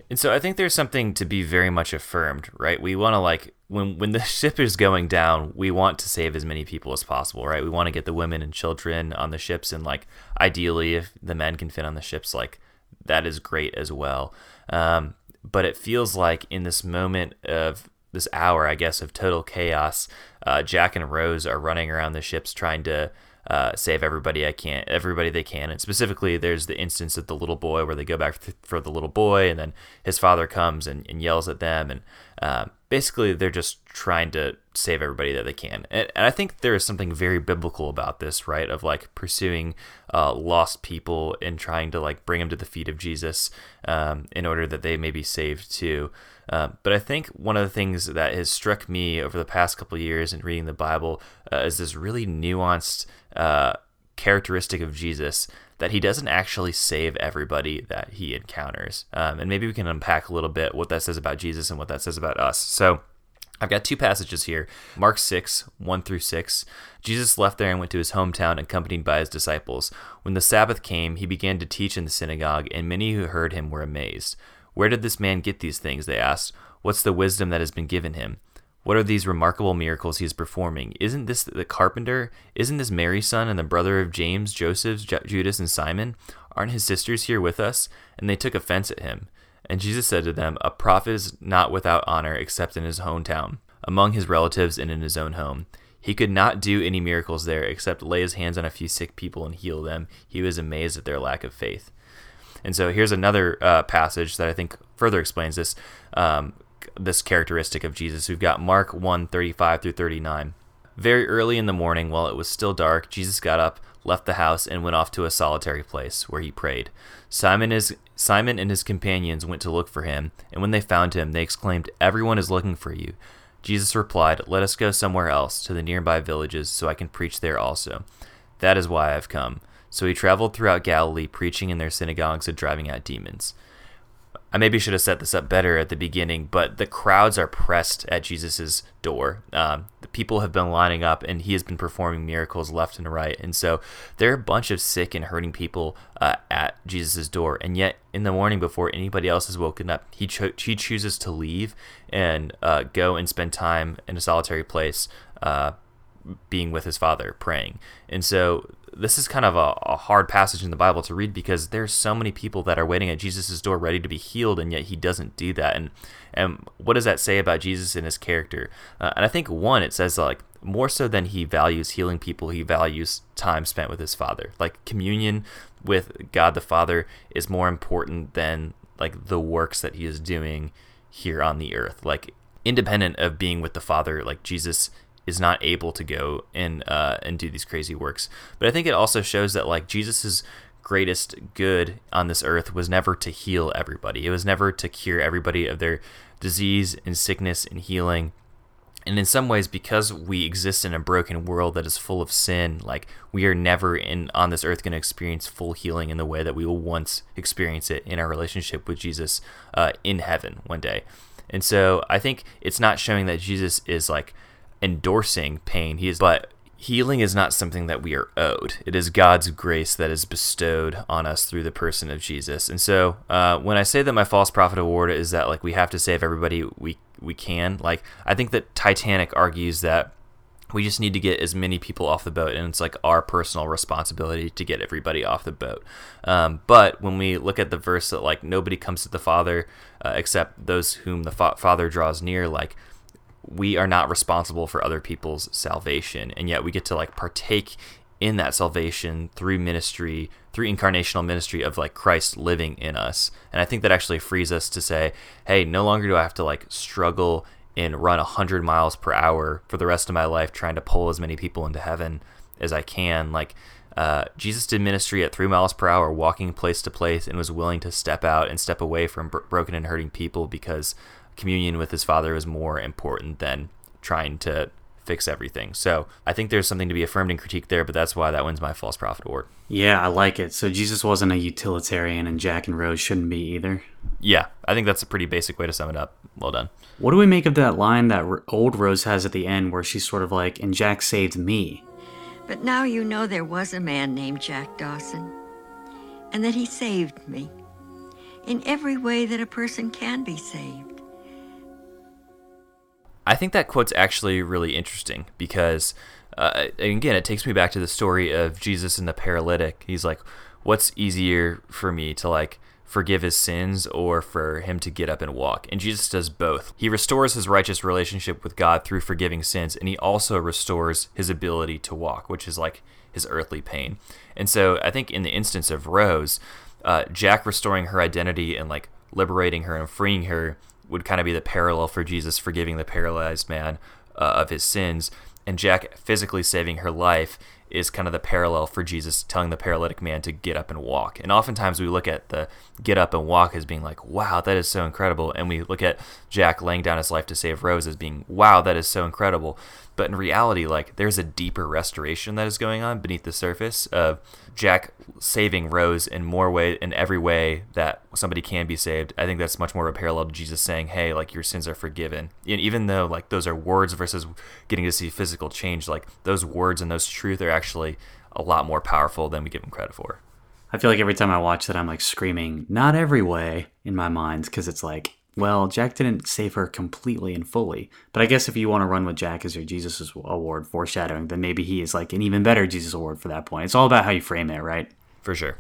And so I think there's something to be very much affirmed, right? We want to like when when the ship is going down, we want to save as many people as possible, right? We want to get the women and children on the ships and like ideally if the men can fit on the ships like that is great as well. Um, but it feels like in this moment of this hour, I guess, of total chaos, uh, Jack and Rose are running around the ships trying to uh, save everybody I can, everybody they can. And specifically, there's the instance of the little boy where they go back for the little boy, and then his father comes and, and yells at them, and uh, basically they're just trying to save everybody that they can. And, and I think there is something very biblical about this, right? Of like pursuing uh, lost people and trying to like bring them to the feet of Jesus um, in order that they may be saved too. Uh, but I think one of the things that has struck me over the past couple years in reading the Bible uh, is this really nuanced uh, characteristic of Jesus that he doesn't actually save everybody that he encounters. Um, and maybe we can unpack a little bit what that says about Jesus and what that says about us. So, I've got two passages here Mark 6, 1 through 6. Jesus left there and went to his hometown, accompanied by his disciples. When the Sabbath came, he began to teach in the synagogue, and many who heard him were amazed. Where did this man get these things? They asked. What's the wisdom that has been given him? What are these remarkable miracles he is performing? Isn't this the carpenter? Isn't this Mary's son and the brother of James, Joseph, Ju- Judas, and Simon? Aren't his sisters here with us? And they took offense at him. And Jesus said to them, A prophet is not without honor except in his hometown, among his relatives, and in his own home. He could not do any miracles there except lay his hands on a few sick people and heal them. He was amazed at their lack of faith. And so here's another uh, passage that I think further explains this um, this characteristic of Jesus. We've got Mark 1 35 through 39. Very early in the morning, while it was still dark, Jesus got up, left the house, and went off to a solitary place where he prayed. Simon, is, Simon and his companions went to look for him, and when they found him, they exclaimed, Everyone is looking for you. Jesus replied, Let us go somewhere else, to the nearby villages, so I can preach there also. That is why I have come. So he traveled throughout Galilee, preaching in their synagogues and driving out demons. I maybe should have set this up better at the beginning, but the crowds are pressed at Jesus' door. Um, the people have been lining up, and he has been performing miracles left and right. And so there are a bunch of sick and hurting people uh, at Jesus' door. And yet, in the morning before anybody else has woken up, he, cho- he chooses to leave and uh, go and spend time in a solitary place. Uh, being with his father praying and so this is kind of a, a, hard passage in the bible to read because there's so many people that are waiting at jesus' door ready to be healed and yet he doesn't do that. And and what does that say about jesus and his character? Uh, and i think one it says like more so than he values healing people he values time spent with his father. Like communion with god the father is more important than like the works that he is doing here on the earth. Like independent of being with the father like jesus is not able to go and uh, and do these crazy works. But I think it also shows that like Jesus's greatest good on this earth was never to heal everybody. It was never to cure everybody of their disease and sickness and healing. And in some ways, because we exist in a broken world that is full of sin, like we are never in on this earth going to experience full healing in the way that we will once experience it in our relationship with Jesus uh, in heaven one day. And so I think it's not showing that Jesus is like endorsing pain. He is, but healing is not something that we are owed. It is God's grace that is bestowed on us through the person of Jesus. And so, uh, when I say that my false prophet award is that like we have to save everybody we we can, like I think that Titanic argues that we just need to get as many people off the boat, and it's like our personal responsibility to get everybody off the boat. Um, but when we look at the verse that like nobody comes to the Father uh, except those whom the fa- Father draws near, like we are not responsible for other people's salvation, and yet we get to like partake in that salvation through ministry, through incarnational ministry of like Christ living in us. And I think that actually frees us to say, hey, no longer do I have to like struggle and run 100 miles per hour for the rest of my life trying to pull as many people into heaven as I can. Like, uh, Jesus did ministry at three miles per hour, walking place to place, and was willing to step out and step away from bro- broken and hurting people because communion with his Father is more important than trying to fix everything. So I think there's something to be affirmed and critiqued there, but that's why that wins my false prophet award. Yeah, I like it. So Jesus wasn't a utilitarian, and Jack and Rose shouldn't be either. Yeah, I think that's a pretty basic way to sum it up. Well done. What do we make of that line that old Rose has at the end where she's sort of like, and Jack saved me? But now you know there was a man named Jack Dawson, and that he saved me in every way that a person can be saved. I think that quote's actually really interesting because, uh, again, it takes me back to the story of Jesus and the paralytic. He's like, "What's easier for me to like forgive his sins or for him to get up and walk?" And Jesus does both. He restores his righteous relationship with God through forgiving sins, and he also restores his ability to walk, which is like his earthly pain. And so, I think in the instance of Rose, uh, Jack restoring her identity and like liberating her and freeing her would kind of be the parallel for Jesus forgiving the paralyzed man uh, of his sins, and Jack physically saving her life is kind of the parallel for Jesus telling the paralytic man to get up and walk. And oftentimes we look at the get up and walk as being like, wow, that is so incredible. And we look at Jack laying down his life to save Rose as being, wow, that is so incredible. But in reality, like there's a deeper restoration that is going on beneath the surface of Jack saving Rose in more way in every way that somebody can be saved. I think that's much more of a parallel to Jesus saying, "Hey, like your sins are forgiven." And even though like those are words versus getting to see physical change, like those words and those truth are actually a lot more powerful than we give them credit for. I feel like every time I watch that, I'm like screaming, not every way in my mind, because it's like, well, Jack didn't save her completely and fully. But I guess if you want to run with Jack as your Jesus award foreshadowing, then maybe he is like an even better Jesus award for that point. It's all about how you frame it, right? For sure.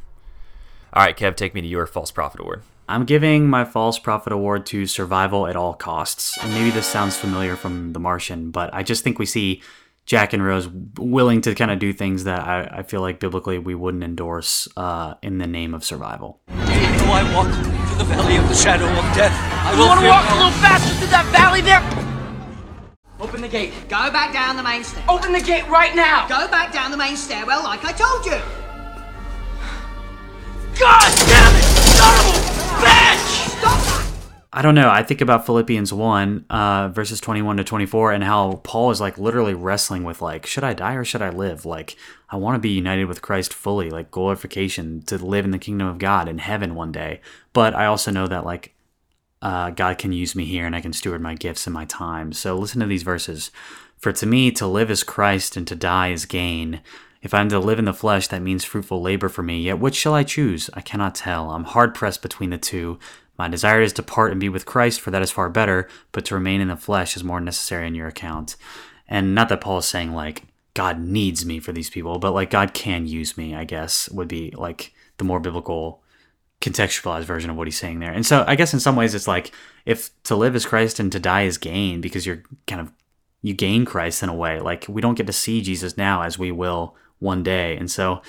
All right, Kev, take me to your false prophet award. I'm giving my false prophet award to survival at all costs. And maybe this sounds familiar from The Martian, but I just think we see Jack and Rose willing to kind of do things that I, I feel like biblically we wouldn't endorse uh, in the name of survival. Even though I walk through the valley of the shadow of death, I You wanna fear walk a little faster through that valley there? Open the gate. Go back down the main stair. Open the gate right now! Go back down the main stairwell like I told you. God damn it! Son of a bitch! Stop! I don't know. I think about Philippians 1, uh, verses 21 to 24, and how Paul is like literally wrestling with, like, should I die or should I live? Like, I want to be united with Christ fully, like glorification, to live in the kingdom of God in heaven one day. But I also know that, like, uh, God can use me here and I can steward my gifts and my time. So listen to these verses. For to me, to live is Christ and to die is gain. If I'm to live in the flesh, that means fruitful labor for me. Yet which shall I choose? I cannot tell. I'm hard pressed between the two. My desire is to part and be with Christ, for that is far better, but to remain in the flesh is more necessary in your account. And not that Paul is saying, like, God needs me for these people, but like, God can use me, I guess, would be like the more biblical contextualized version of what he's saying there. And so I guess in some ways it's like if to live is Christ and to die is gain because you're kind of you gain Christ in a way. Like we don't get to see Jesus now as we will one day. And so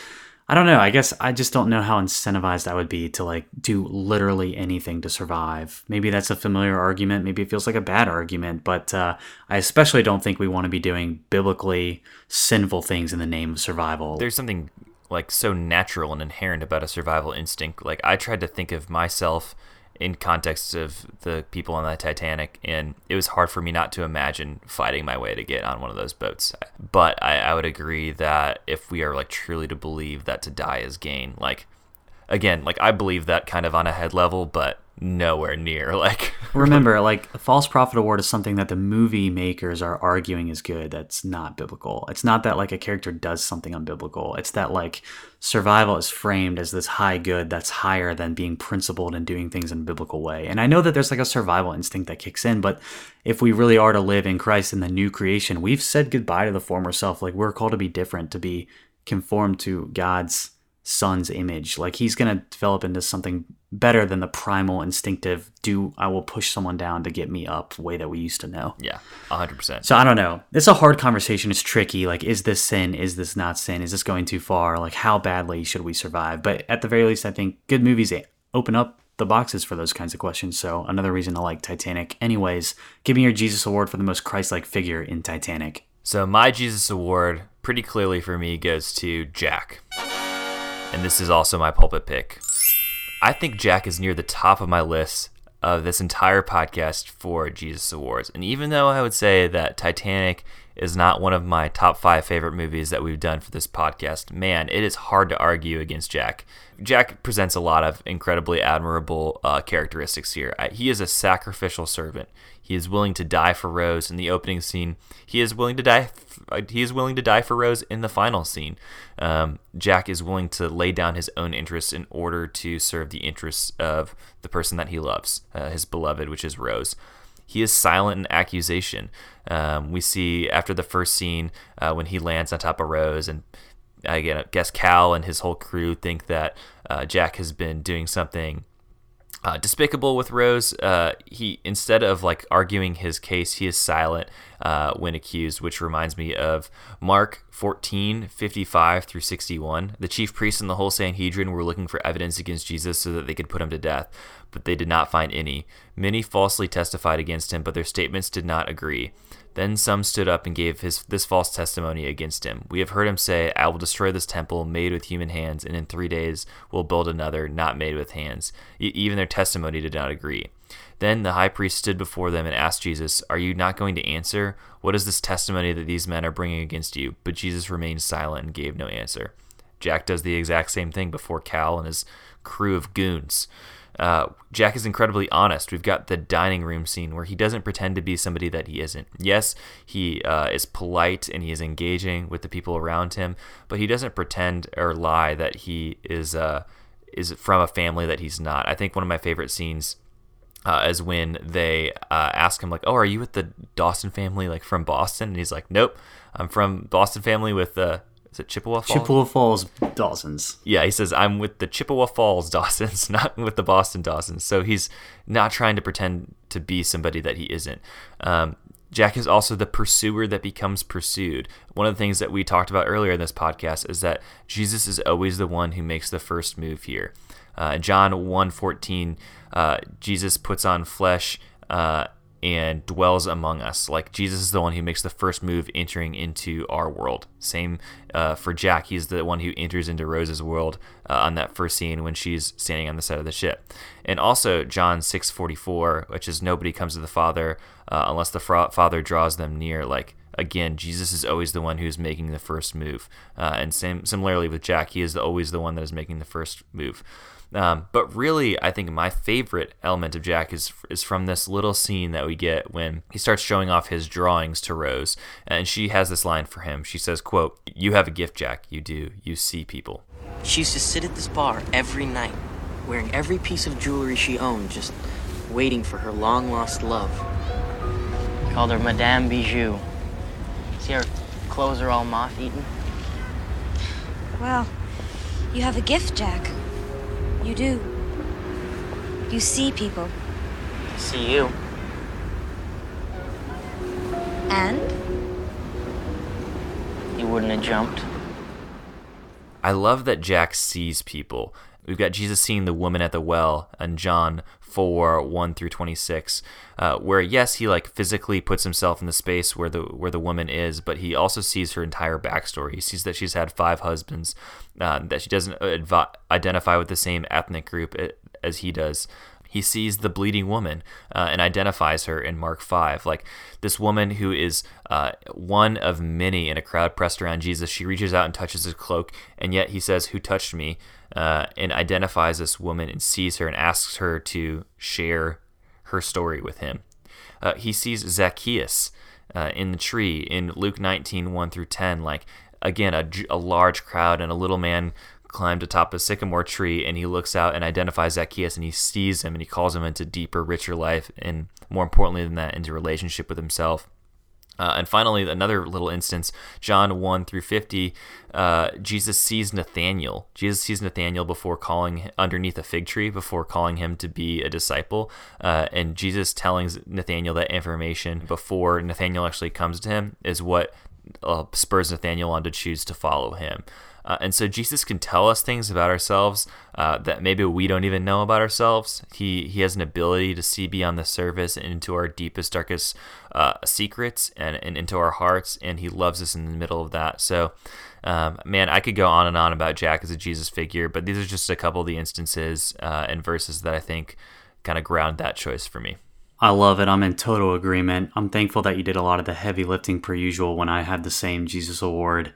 I don't know. I guess I just don't know how incentivized I would be to like do literally anything to survive. Maybe that's a familiar argument. Maybe it feels like a bad argument, but uh, I especially don't think we want to be doing biblically sinful things in the name of survival. There's something like so natural and inherent about a survival instinct. Like I tried to think of myself in context of the people on the Titanic, and it was hard for me not to imagine fighting my way to get on one of those boats. But I, I would agree that if we are like truly to believe that to die is gain, like again, like I believe that kind of on a head level, but nowhere near like Remember, like false prophet award is something that the movie makers are arguing is good. That's not biblical. It's not that like a character does something unbiblical. It's that like survival is framed as this high good that's higher than being principled and doing things in a biblical way. And I know that there's like a survival instinct that kicks in, but if we really are to live in Christ in the new creation, we've said goodbye to the former self. Like we're called to be different, to be conformed to God's son's image. Like he's going to develop into something better than the primal instinctive do I will push someone down to get me up way that we used to know. Yeah, 100%. So I don't know. It's a hard conversation. It's tricky. Like, is this sin? Is this not sin? Is this going too far? Like, how badly should we survive? But at the very least, I think good movies open up the boxes for those kinds of questions. So another reason to like Titanic. Anyways, give me your Jesus Award for the most Christ-like figure in Titanic. So my Jesus Award, pretty clearly for me, goes to Jack. And this is also my pulpit pick. I think Jack is near the top of my list of this entire podcast for Jesus Awards. And even though I would say that Titanic is not one of my top five favorite movies that we've done for this podcast, man, it is hard to argue against Jack. Jack presents a lot of incredibly admirable uh, characteristics here. He is a sacrificial servant. He is willing to die for Rose in the opening scene. He is willing to die. He is willing to die for Rose in the final scene. Um, Jack is willing to lay down his own interests in order to serve the interests of the person that he loves, uh, his beloved, which is Rose. He is silent in accusation. Um, we see after the first scene uh, when he lands on top of Rose, and again, I guess Cal and his whole crew think that uh, Jack has been doing something uh, despicable with Rose. Uh, he instead of like arguing his case, he is silent uh, when accused, which reminds me of Mark 14, 55 through 61. The chief priests and the whole Sanhedrin were looking for evidence against Jesus so that they could put him to death, but they did not find any. Many falsely testified against him, but their statements did not agree. Then some stood up and gave his this false testimony against him. We have heard him say, I will destroy this temple made with human hands, and in three days will build another not made with hands. even their testimony did not agree. Then the high priest stood before them and asked Jesus, Are you not going to answer? What is this testimony that these men are bringing against you? But Jesus remained silent and gave no answer. Jack does the exact same thing before Cal and his crew of goons. Uh, Jack is incredibly honest. We've got the dining room scene where he doesn't pretend to be somebody that he isn't. Yes, he uh, is polite and he is engaging with the people around him, but he doesn't pretend or lie that he is uh, is from a family that he's not. I think one of my favorite scenes uh, is when they uh, ask him like, "Oh, are you with the Dawson family, like from Boston?" And he's like, "Nope, I'm from Boston family with uh, is it Chippewa Falls? Chippewa Falls Dawsons. Yeah, he says I'm with the Chippewa Falls Dawsons, not with the Boston Dawsons. So he's not trying to pretend to be somebody that he isn't. Um, Jack is also the pursuer that becomes pursued. One of the things that we talked about earlier in this podcast is that Jesus is always the one who makes the first move here. Uh, John 1.14, uh, Jesus puts on flesh uh, and dwells among us. Like Jesus is the one who makes the first move entering into our world. Same uh, for Jack. He's the one who enters into Rose's world uh, on that first scene when she's standing on the side of the ship. And also John 6:44, which is nobody comes to the Father uh, unless the Father draws them near. Like again, Jesus is always the one who's making the first move. Uh, and same similarly with Jack, he is always the one that is making the first move. Um, but really, I think my favorite element of Jack is is from this little scene that we get when he starts showing off his drawings to Rose, and she has this line for him. She says, "quote You have a gift, Jack. You do. You see people." She used to sit at this bar every night, wearing every piece of jewelry she owned, just waiting for her long lost love. Called her Madame Bijou. See her clothes are all moth eaten. Well, you have a gift, Jack. You do. You see people. See you. And? You wouldn't have jumped. I love that Jack sees people. We've got Jesus seeing the woman at the well and John 4 1 through 26 uh, where yes he like physically puts himself in the space where the where the woman is but he also sees her entire backstory he sees that she's had five husbands uh, that she doesn't identify with the same ethnic group as he does he sees the bleeding woman uh, and identifies her in Mark 5. Like this woman who is uh, one of many in a crowd pressed around Jesus. She reaches out and touches his cloak, and yet he says, Who touched me? Uh, and identifies this woman and sees her and asks her to share her story with him. Uh, he sees Zacchaeus uh, in the tree in Luke 19 1 through 10. Like, again, a, a large crowd and a little man climbed atop a sycamore tree and he looks out and identifies Zacchaeus and he sees him and he calls him into deeper, richer life and more importantly than that, into relationship with himself. Uh, and finally, another little instance, John 1 through 50, uh, Jesus sees Nathanael. Jesus sees Nathanael before calling underneath a fig tree, before calling him to be a disciple. Uh, and Jesus telling Nathanael that information before Nathanael actually comes to him is what uh, spurs Nathanael on to choose to follow him. Uh, and so Jesus can tell us things about ourselves uh, that maybe we don't even know about ourselves. He he has an ability to see beyond the surface and into our deepest, darkest uh, secrets and, and into our hearts, and he loves us in the middle of that. So, um, man, I could go on and on about Jack as a Jesus figure, but these are just a couple of the instances uh, and verses that I think kind of ground that choice for me. I love it. I'm in total agreement. I'm thankful that you did a lot of the heavy lifting per usual when I had the same Jesus award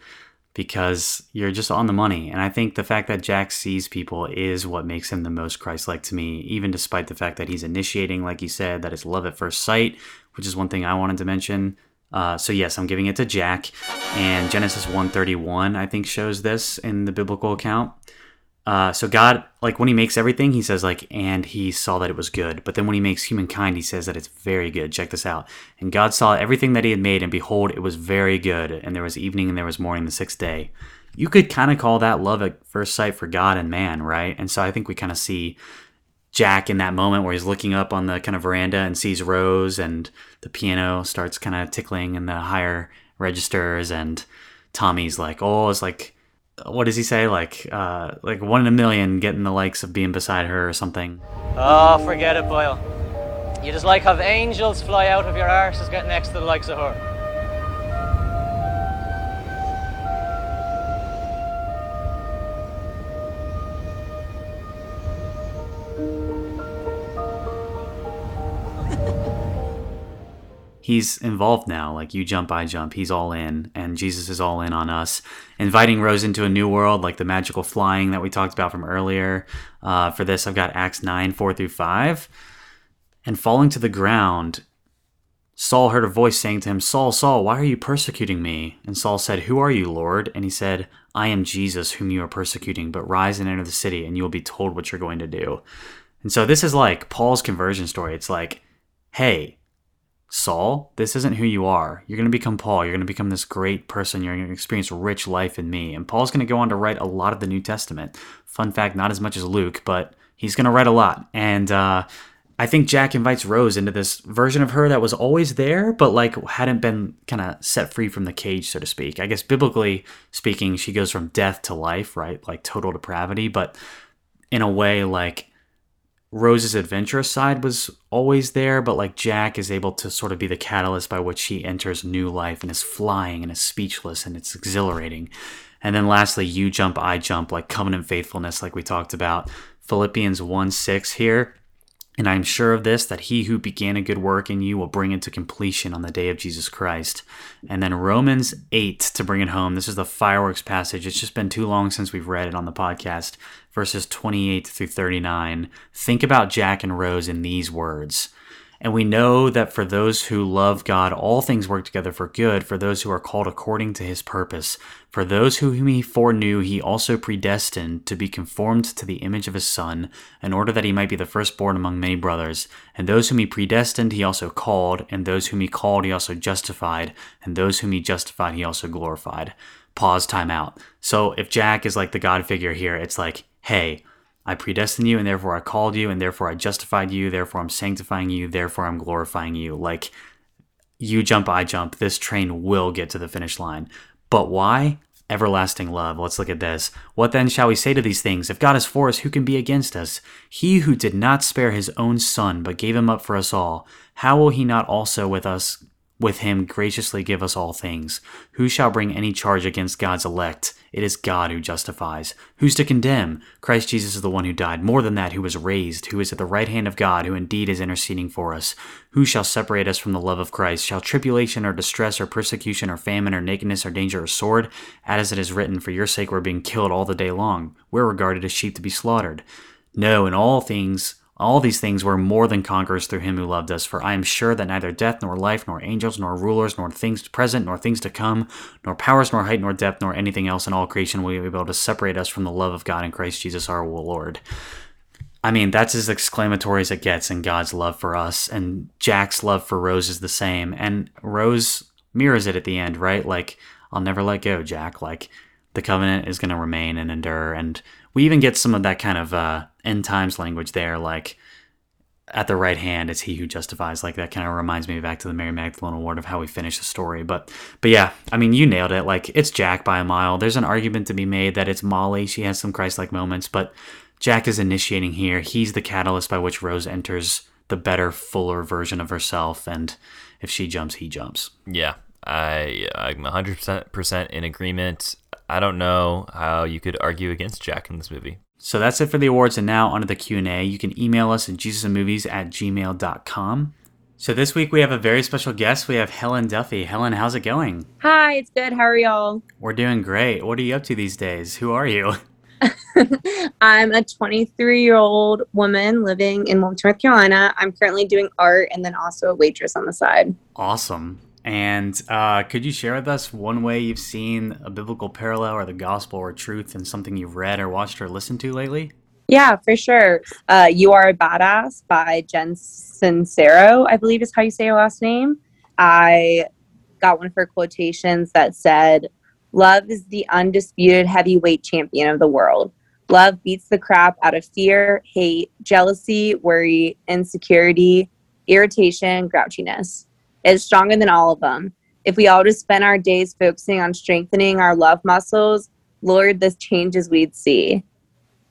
because you're just on the money. And I think the fact that Jack sees people is what makes him the most Christ like to me, even despite the fact that he's initiating, like you said, that is love at first sight, which is one thing I wanted to mention. Uh, so yes, I'm giving it to Jack, and Genesis 131 I think shows this in the biblical account. Uh, so God, like when He makes everything, He says like, and He saw that it was good. But then when He makes humankind, He says that it's very good. Check this out. And God saw everything that He had made, and behold, it was very good. And there was evening, and there was morning, the sixth day. You could kind of call that love at first sight for God and man, right? And so I think we kind of see Jack in that moment where he's looking up on the kind of veranda and sees Rose, and the piano starts kind of tickling in the higher registers, and Tommy's like, oh, it's like what does he say? Like, uh, like one in a million getting the likes of being beside her or something. Oh, forget it, Boyle. You just like have angels fly out of your arse get next to the likes of her. He's involved now. Like you jump, I jump. He's all in, and Jesus is all in on us, inviting Rose into a new world, like the magical flying that we talked about from earlier. Uh, for this, I've got Acts nine four through five, and falling to the ground. Saul heard a voice saying to him, Saul, Saul, why are you persecuting me? And Saul said, Who are you, Lord? And he said, I am Jesus, whom you are persecuting, but rise and enter the city, and you will be told what you're going to do. And so this is like Paul's conversion story. It's like, hey, Saul, this isn't who you are. You're going to become Paul. You're going to become this great person. You're going to experience rich life in me. And Paul's going to go on to write a lot of the New Testament. Fun fact, not as much as Luke, but he's going to write a lot. And uh, I think Jack invites Rose into this version of her that was always there, but like hadn't been kind of set free from the cage, so to speak. I guess biblically speaking, she goes from death to life, right? Like total depravity, but in a way, like Rose's adventurous side was always there, but like Jack is able to sort of be the catalyst by which she enters new life and is flying and is speechless and it's exhilarating. And then lastly, you jump, I jump, like covenant faithfulness, like we talked about. Philippians 1 6 here. And I am sure of this, that he who began a good work in you will bring it to completion on the day of Jesus Christ. And then Romans 8 to bring it home. This is the fireworks passage. It's just been too long since we've read it on the podcast. Verses 28 through 39. Think about Jack and Rose in these words. And we know that for those who love God, all things work together for good, for those who are called according to his purpose. For those whom he foreknew, he also predestined to be conformed to the image of his Son, in order that he might be the firstborn among many brothers. And those whom he predestined, he also called, and those whom he called, he also justified, and those whom he justified, he also glorified. Pause, time out. So if Jack is like the God figure here, it's like, hey, I predestined you, and therefore I called you, and therefore I justified you, therefore I'm sanctifying you, therefore I'm glorifying you. Like, you jump, I jump. This train will get to the finish line. But why? Everlasting love. Let's look at this. What then shall we say to these things? If God is for us, who can be against us? He who did not spare his own son, but gave him up for us all, how will he not also with us with him graciously give us all things. Who shall bring any charge against God's elect? It is God who justifies. Who's to condemn? Christ Jesus is the one who died, more than that, who was raised, who is at the right hand of God, who indeed is interceding for us. Who shall separate us from the love of Christ? Shall tribulation or distress or persecution or famine or nakedness or danger or sword? As it is written, For your sake we're being killed all the day long. We're regarded as sheep to be slaughtered. No, in all things, all these things were more than conquerors through him who loved us, for I am sure that neither death, nor life, nor angels, nor rulers, nor things present, nor things to come, nor powers, nor height, nor depth, nor anything else in all creation will be able to separate us from the love of God in Christ Jesus our Lord. I mean, that's as exclamatory as it gets in God's love for us, and Jack's love for Rose is the same. And Rose mirrors it at the end, right? Like, I'll never let go, Jack. Like, the covenant is going to remain and endure. And we even get some of that kind of uh, end times language there, like, at the right hand is he who justifies. Like that kind of reminds me back to the Mary Magdalene Award of how we finish the story. But but yeah, I mean you nailed it. Like it's Jack by a mile. There's an argument to be made that it's Molly. She has some Christ-like moments, but Jack is initiating here. He's the catalyst by which Rose enters the better, fuller version of herself. And if she jumps, he jumps. Yeah, I I'm 100 percent in agreement. I don't know how you could argue against Jack in this movie. So that's it for the awards, and now onto the Q&A. You can email us at jesusandmovies at gmail.com. So this week we have a very special guest. We have Helen Duffy. Helen, how's it going? Hi, it's good. How are y'all? We're doing great. What are you up to these days? Who are you? I'm a 23 year old woman living in Wilmington, North Carolina. I'm currently doing art and then also a waitress on the side. Awesome. And uh, could you share with us one way you've seen a biblical parallel or the gospel or truth in something you've read or watched or listened to lately? Yeah, for sure. Uh, you Are a Badass by Jen Sincero, I believe is how you say her last name. I got one of her quotations that said, Love is the undisputed heavyweight champion of the world. Love beats the crap out of fear, hate, jealousy, worry, insecurity, irritation, grouchiness is stronger than all of them. If we all just spend our days focusing on strengthening our love muscles, Lord, this changes we'd see.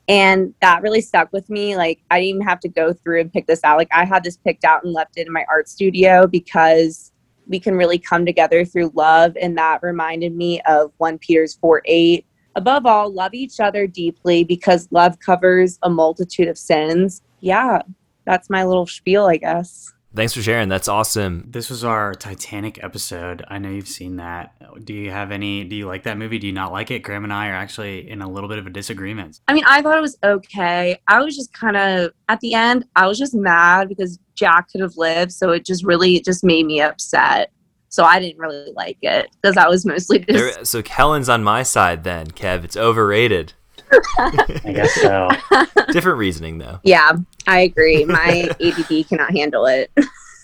And that really stuck with me. Like, I didn't even have to go through and pick this out. Like, I had this picked out and left it in my art studio because we can really come together through love. And that reminded me of 1 Peter's 4 8. Above all, love each other deeply because love covers a multitude of sins. Yeah, that's my little spiel, I guess. Thanks for sharing. That's awesome. This was our Titanic episode. I know you've seen that. Do you have any? Do you like that movie? Do you not like it? Graham and I are actually in a little bit of a disagreement. I mean, I thought it was okay. I was just kind of at the end. I was just mad because Jack could have lived, so it just really it just made me upset. So I didn't really like it because I was mostly just. There, so Helen's on my side then, Kev. It's overrated. I guess so. Different reasoning, though. Yeah, I agree. My ADD cannot handle it.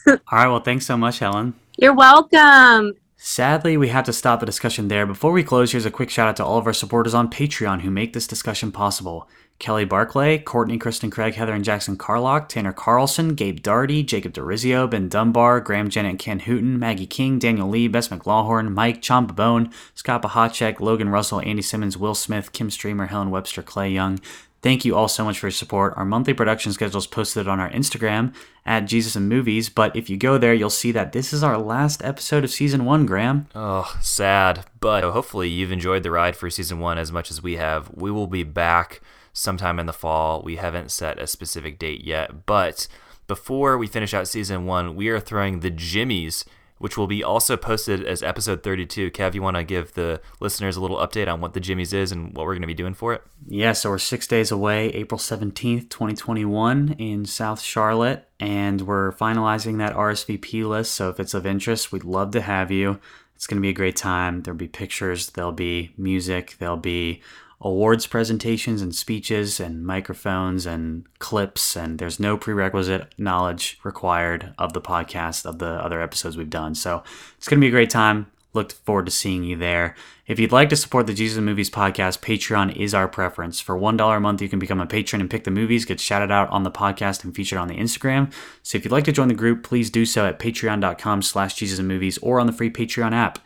All right. Well, thanks so much, Helen. You're welcome. Sadly, we have to stop the discussion there. Before we close, here's a quick shout out to all of our supporters on Patreon who make this discussion possible. Kelly Barclay, Courtney, Kristen Craig, Heather and Jackson Carlock, Tanner Carlson, Gabe Darty, Jacob DeRizio, Ben Dunbar, Graham and Ken Hooten, Maggie King, Daniel Lee, Bess McLawhorn, Mike Chompabone, Scott Bahacek, Logan Russell, Andy Simmons, Will Smith, Kim Streamer, Helen Webster, Clay Young. Thank you all so much for your support. Our monthly production schedule is posted on our Instagram at Jesus and Movies, but if you go there, you'll see that this is our last episode of season one, Graham. Oh, sad. But hopefully you've enjoyed the ride for season one as much as we have. We will be back sometime in the fall. We haven't set a specific date yet, but before we finish out season one, we are throwing the Jimmies which will be also posted as episode 32. Kev, you want to give the listeners a little update on what the Jimmy's is and what we're going to be doing for it? Yeah, so we're six days away, April 17th, 2021, in South Charlotte, and we're finalizing that RSVP list. So if it's of interest, we'd love to have you. It's going to be a great time. There'll be pictures, there'll be music, there'll be awards presentations and speeches and microphones and clips and there's no prerequisite knowledge required of the podcast of the other episodes we've done. So it's going to be a great time. Look forward to seeing you there. If you'd like to support the jesus movies podcast patreon is our preference. For $1 a month you can become a patron and pick the movies get shouted out on the podcast and featured on the instagram. So if you'd like to join the group please do so at patreon.com slash jesus movies or on the free patreon app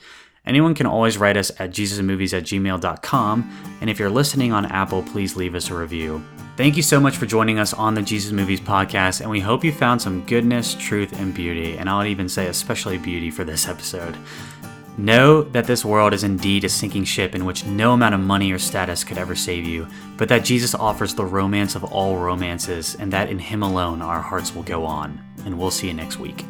Anyone can always write us at jesusmovies at gmail.com, and if you're listening on Apple, please leave us a review. Thank you so much for joining us on the Jesus Movies podcast, and we hope you found some goodness, truth, and beauty, and I would even say especially beauty for this episode. Know that this world is indeed a sinking ship in which no amount of money or status could ever save you, but that Jesus offers the romance of all romances, and that in Him alone our hearts will go on. And we'll see you next week.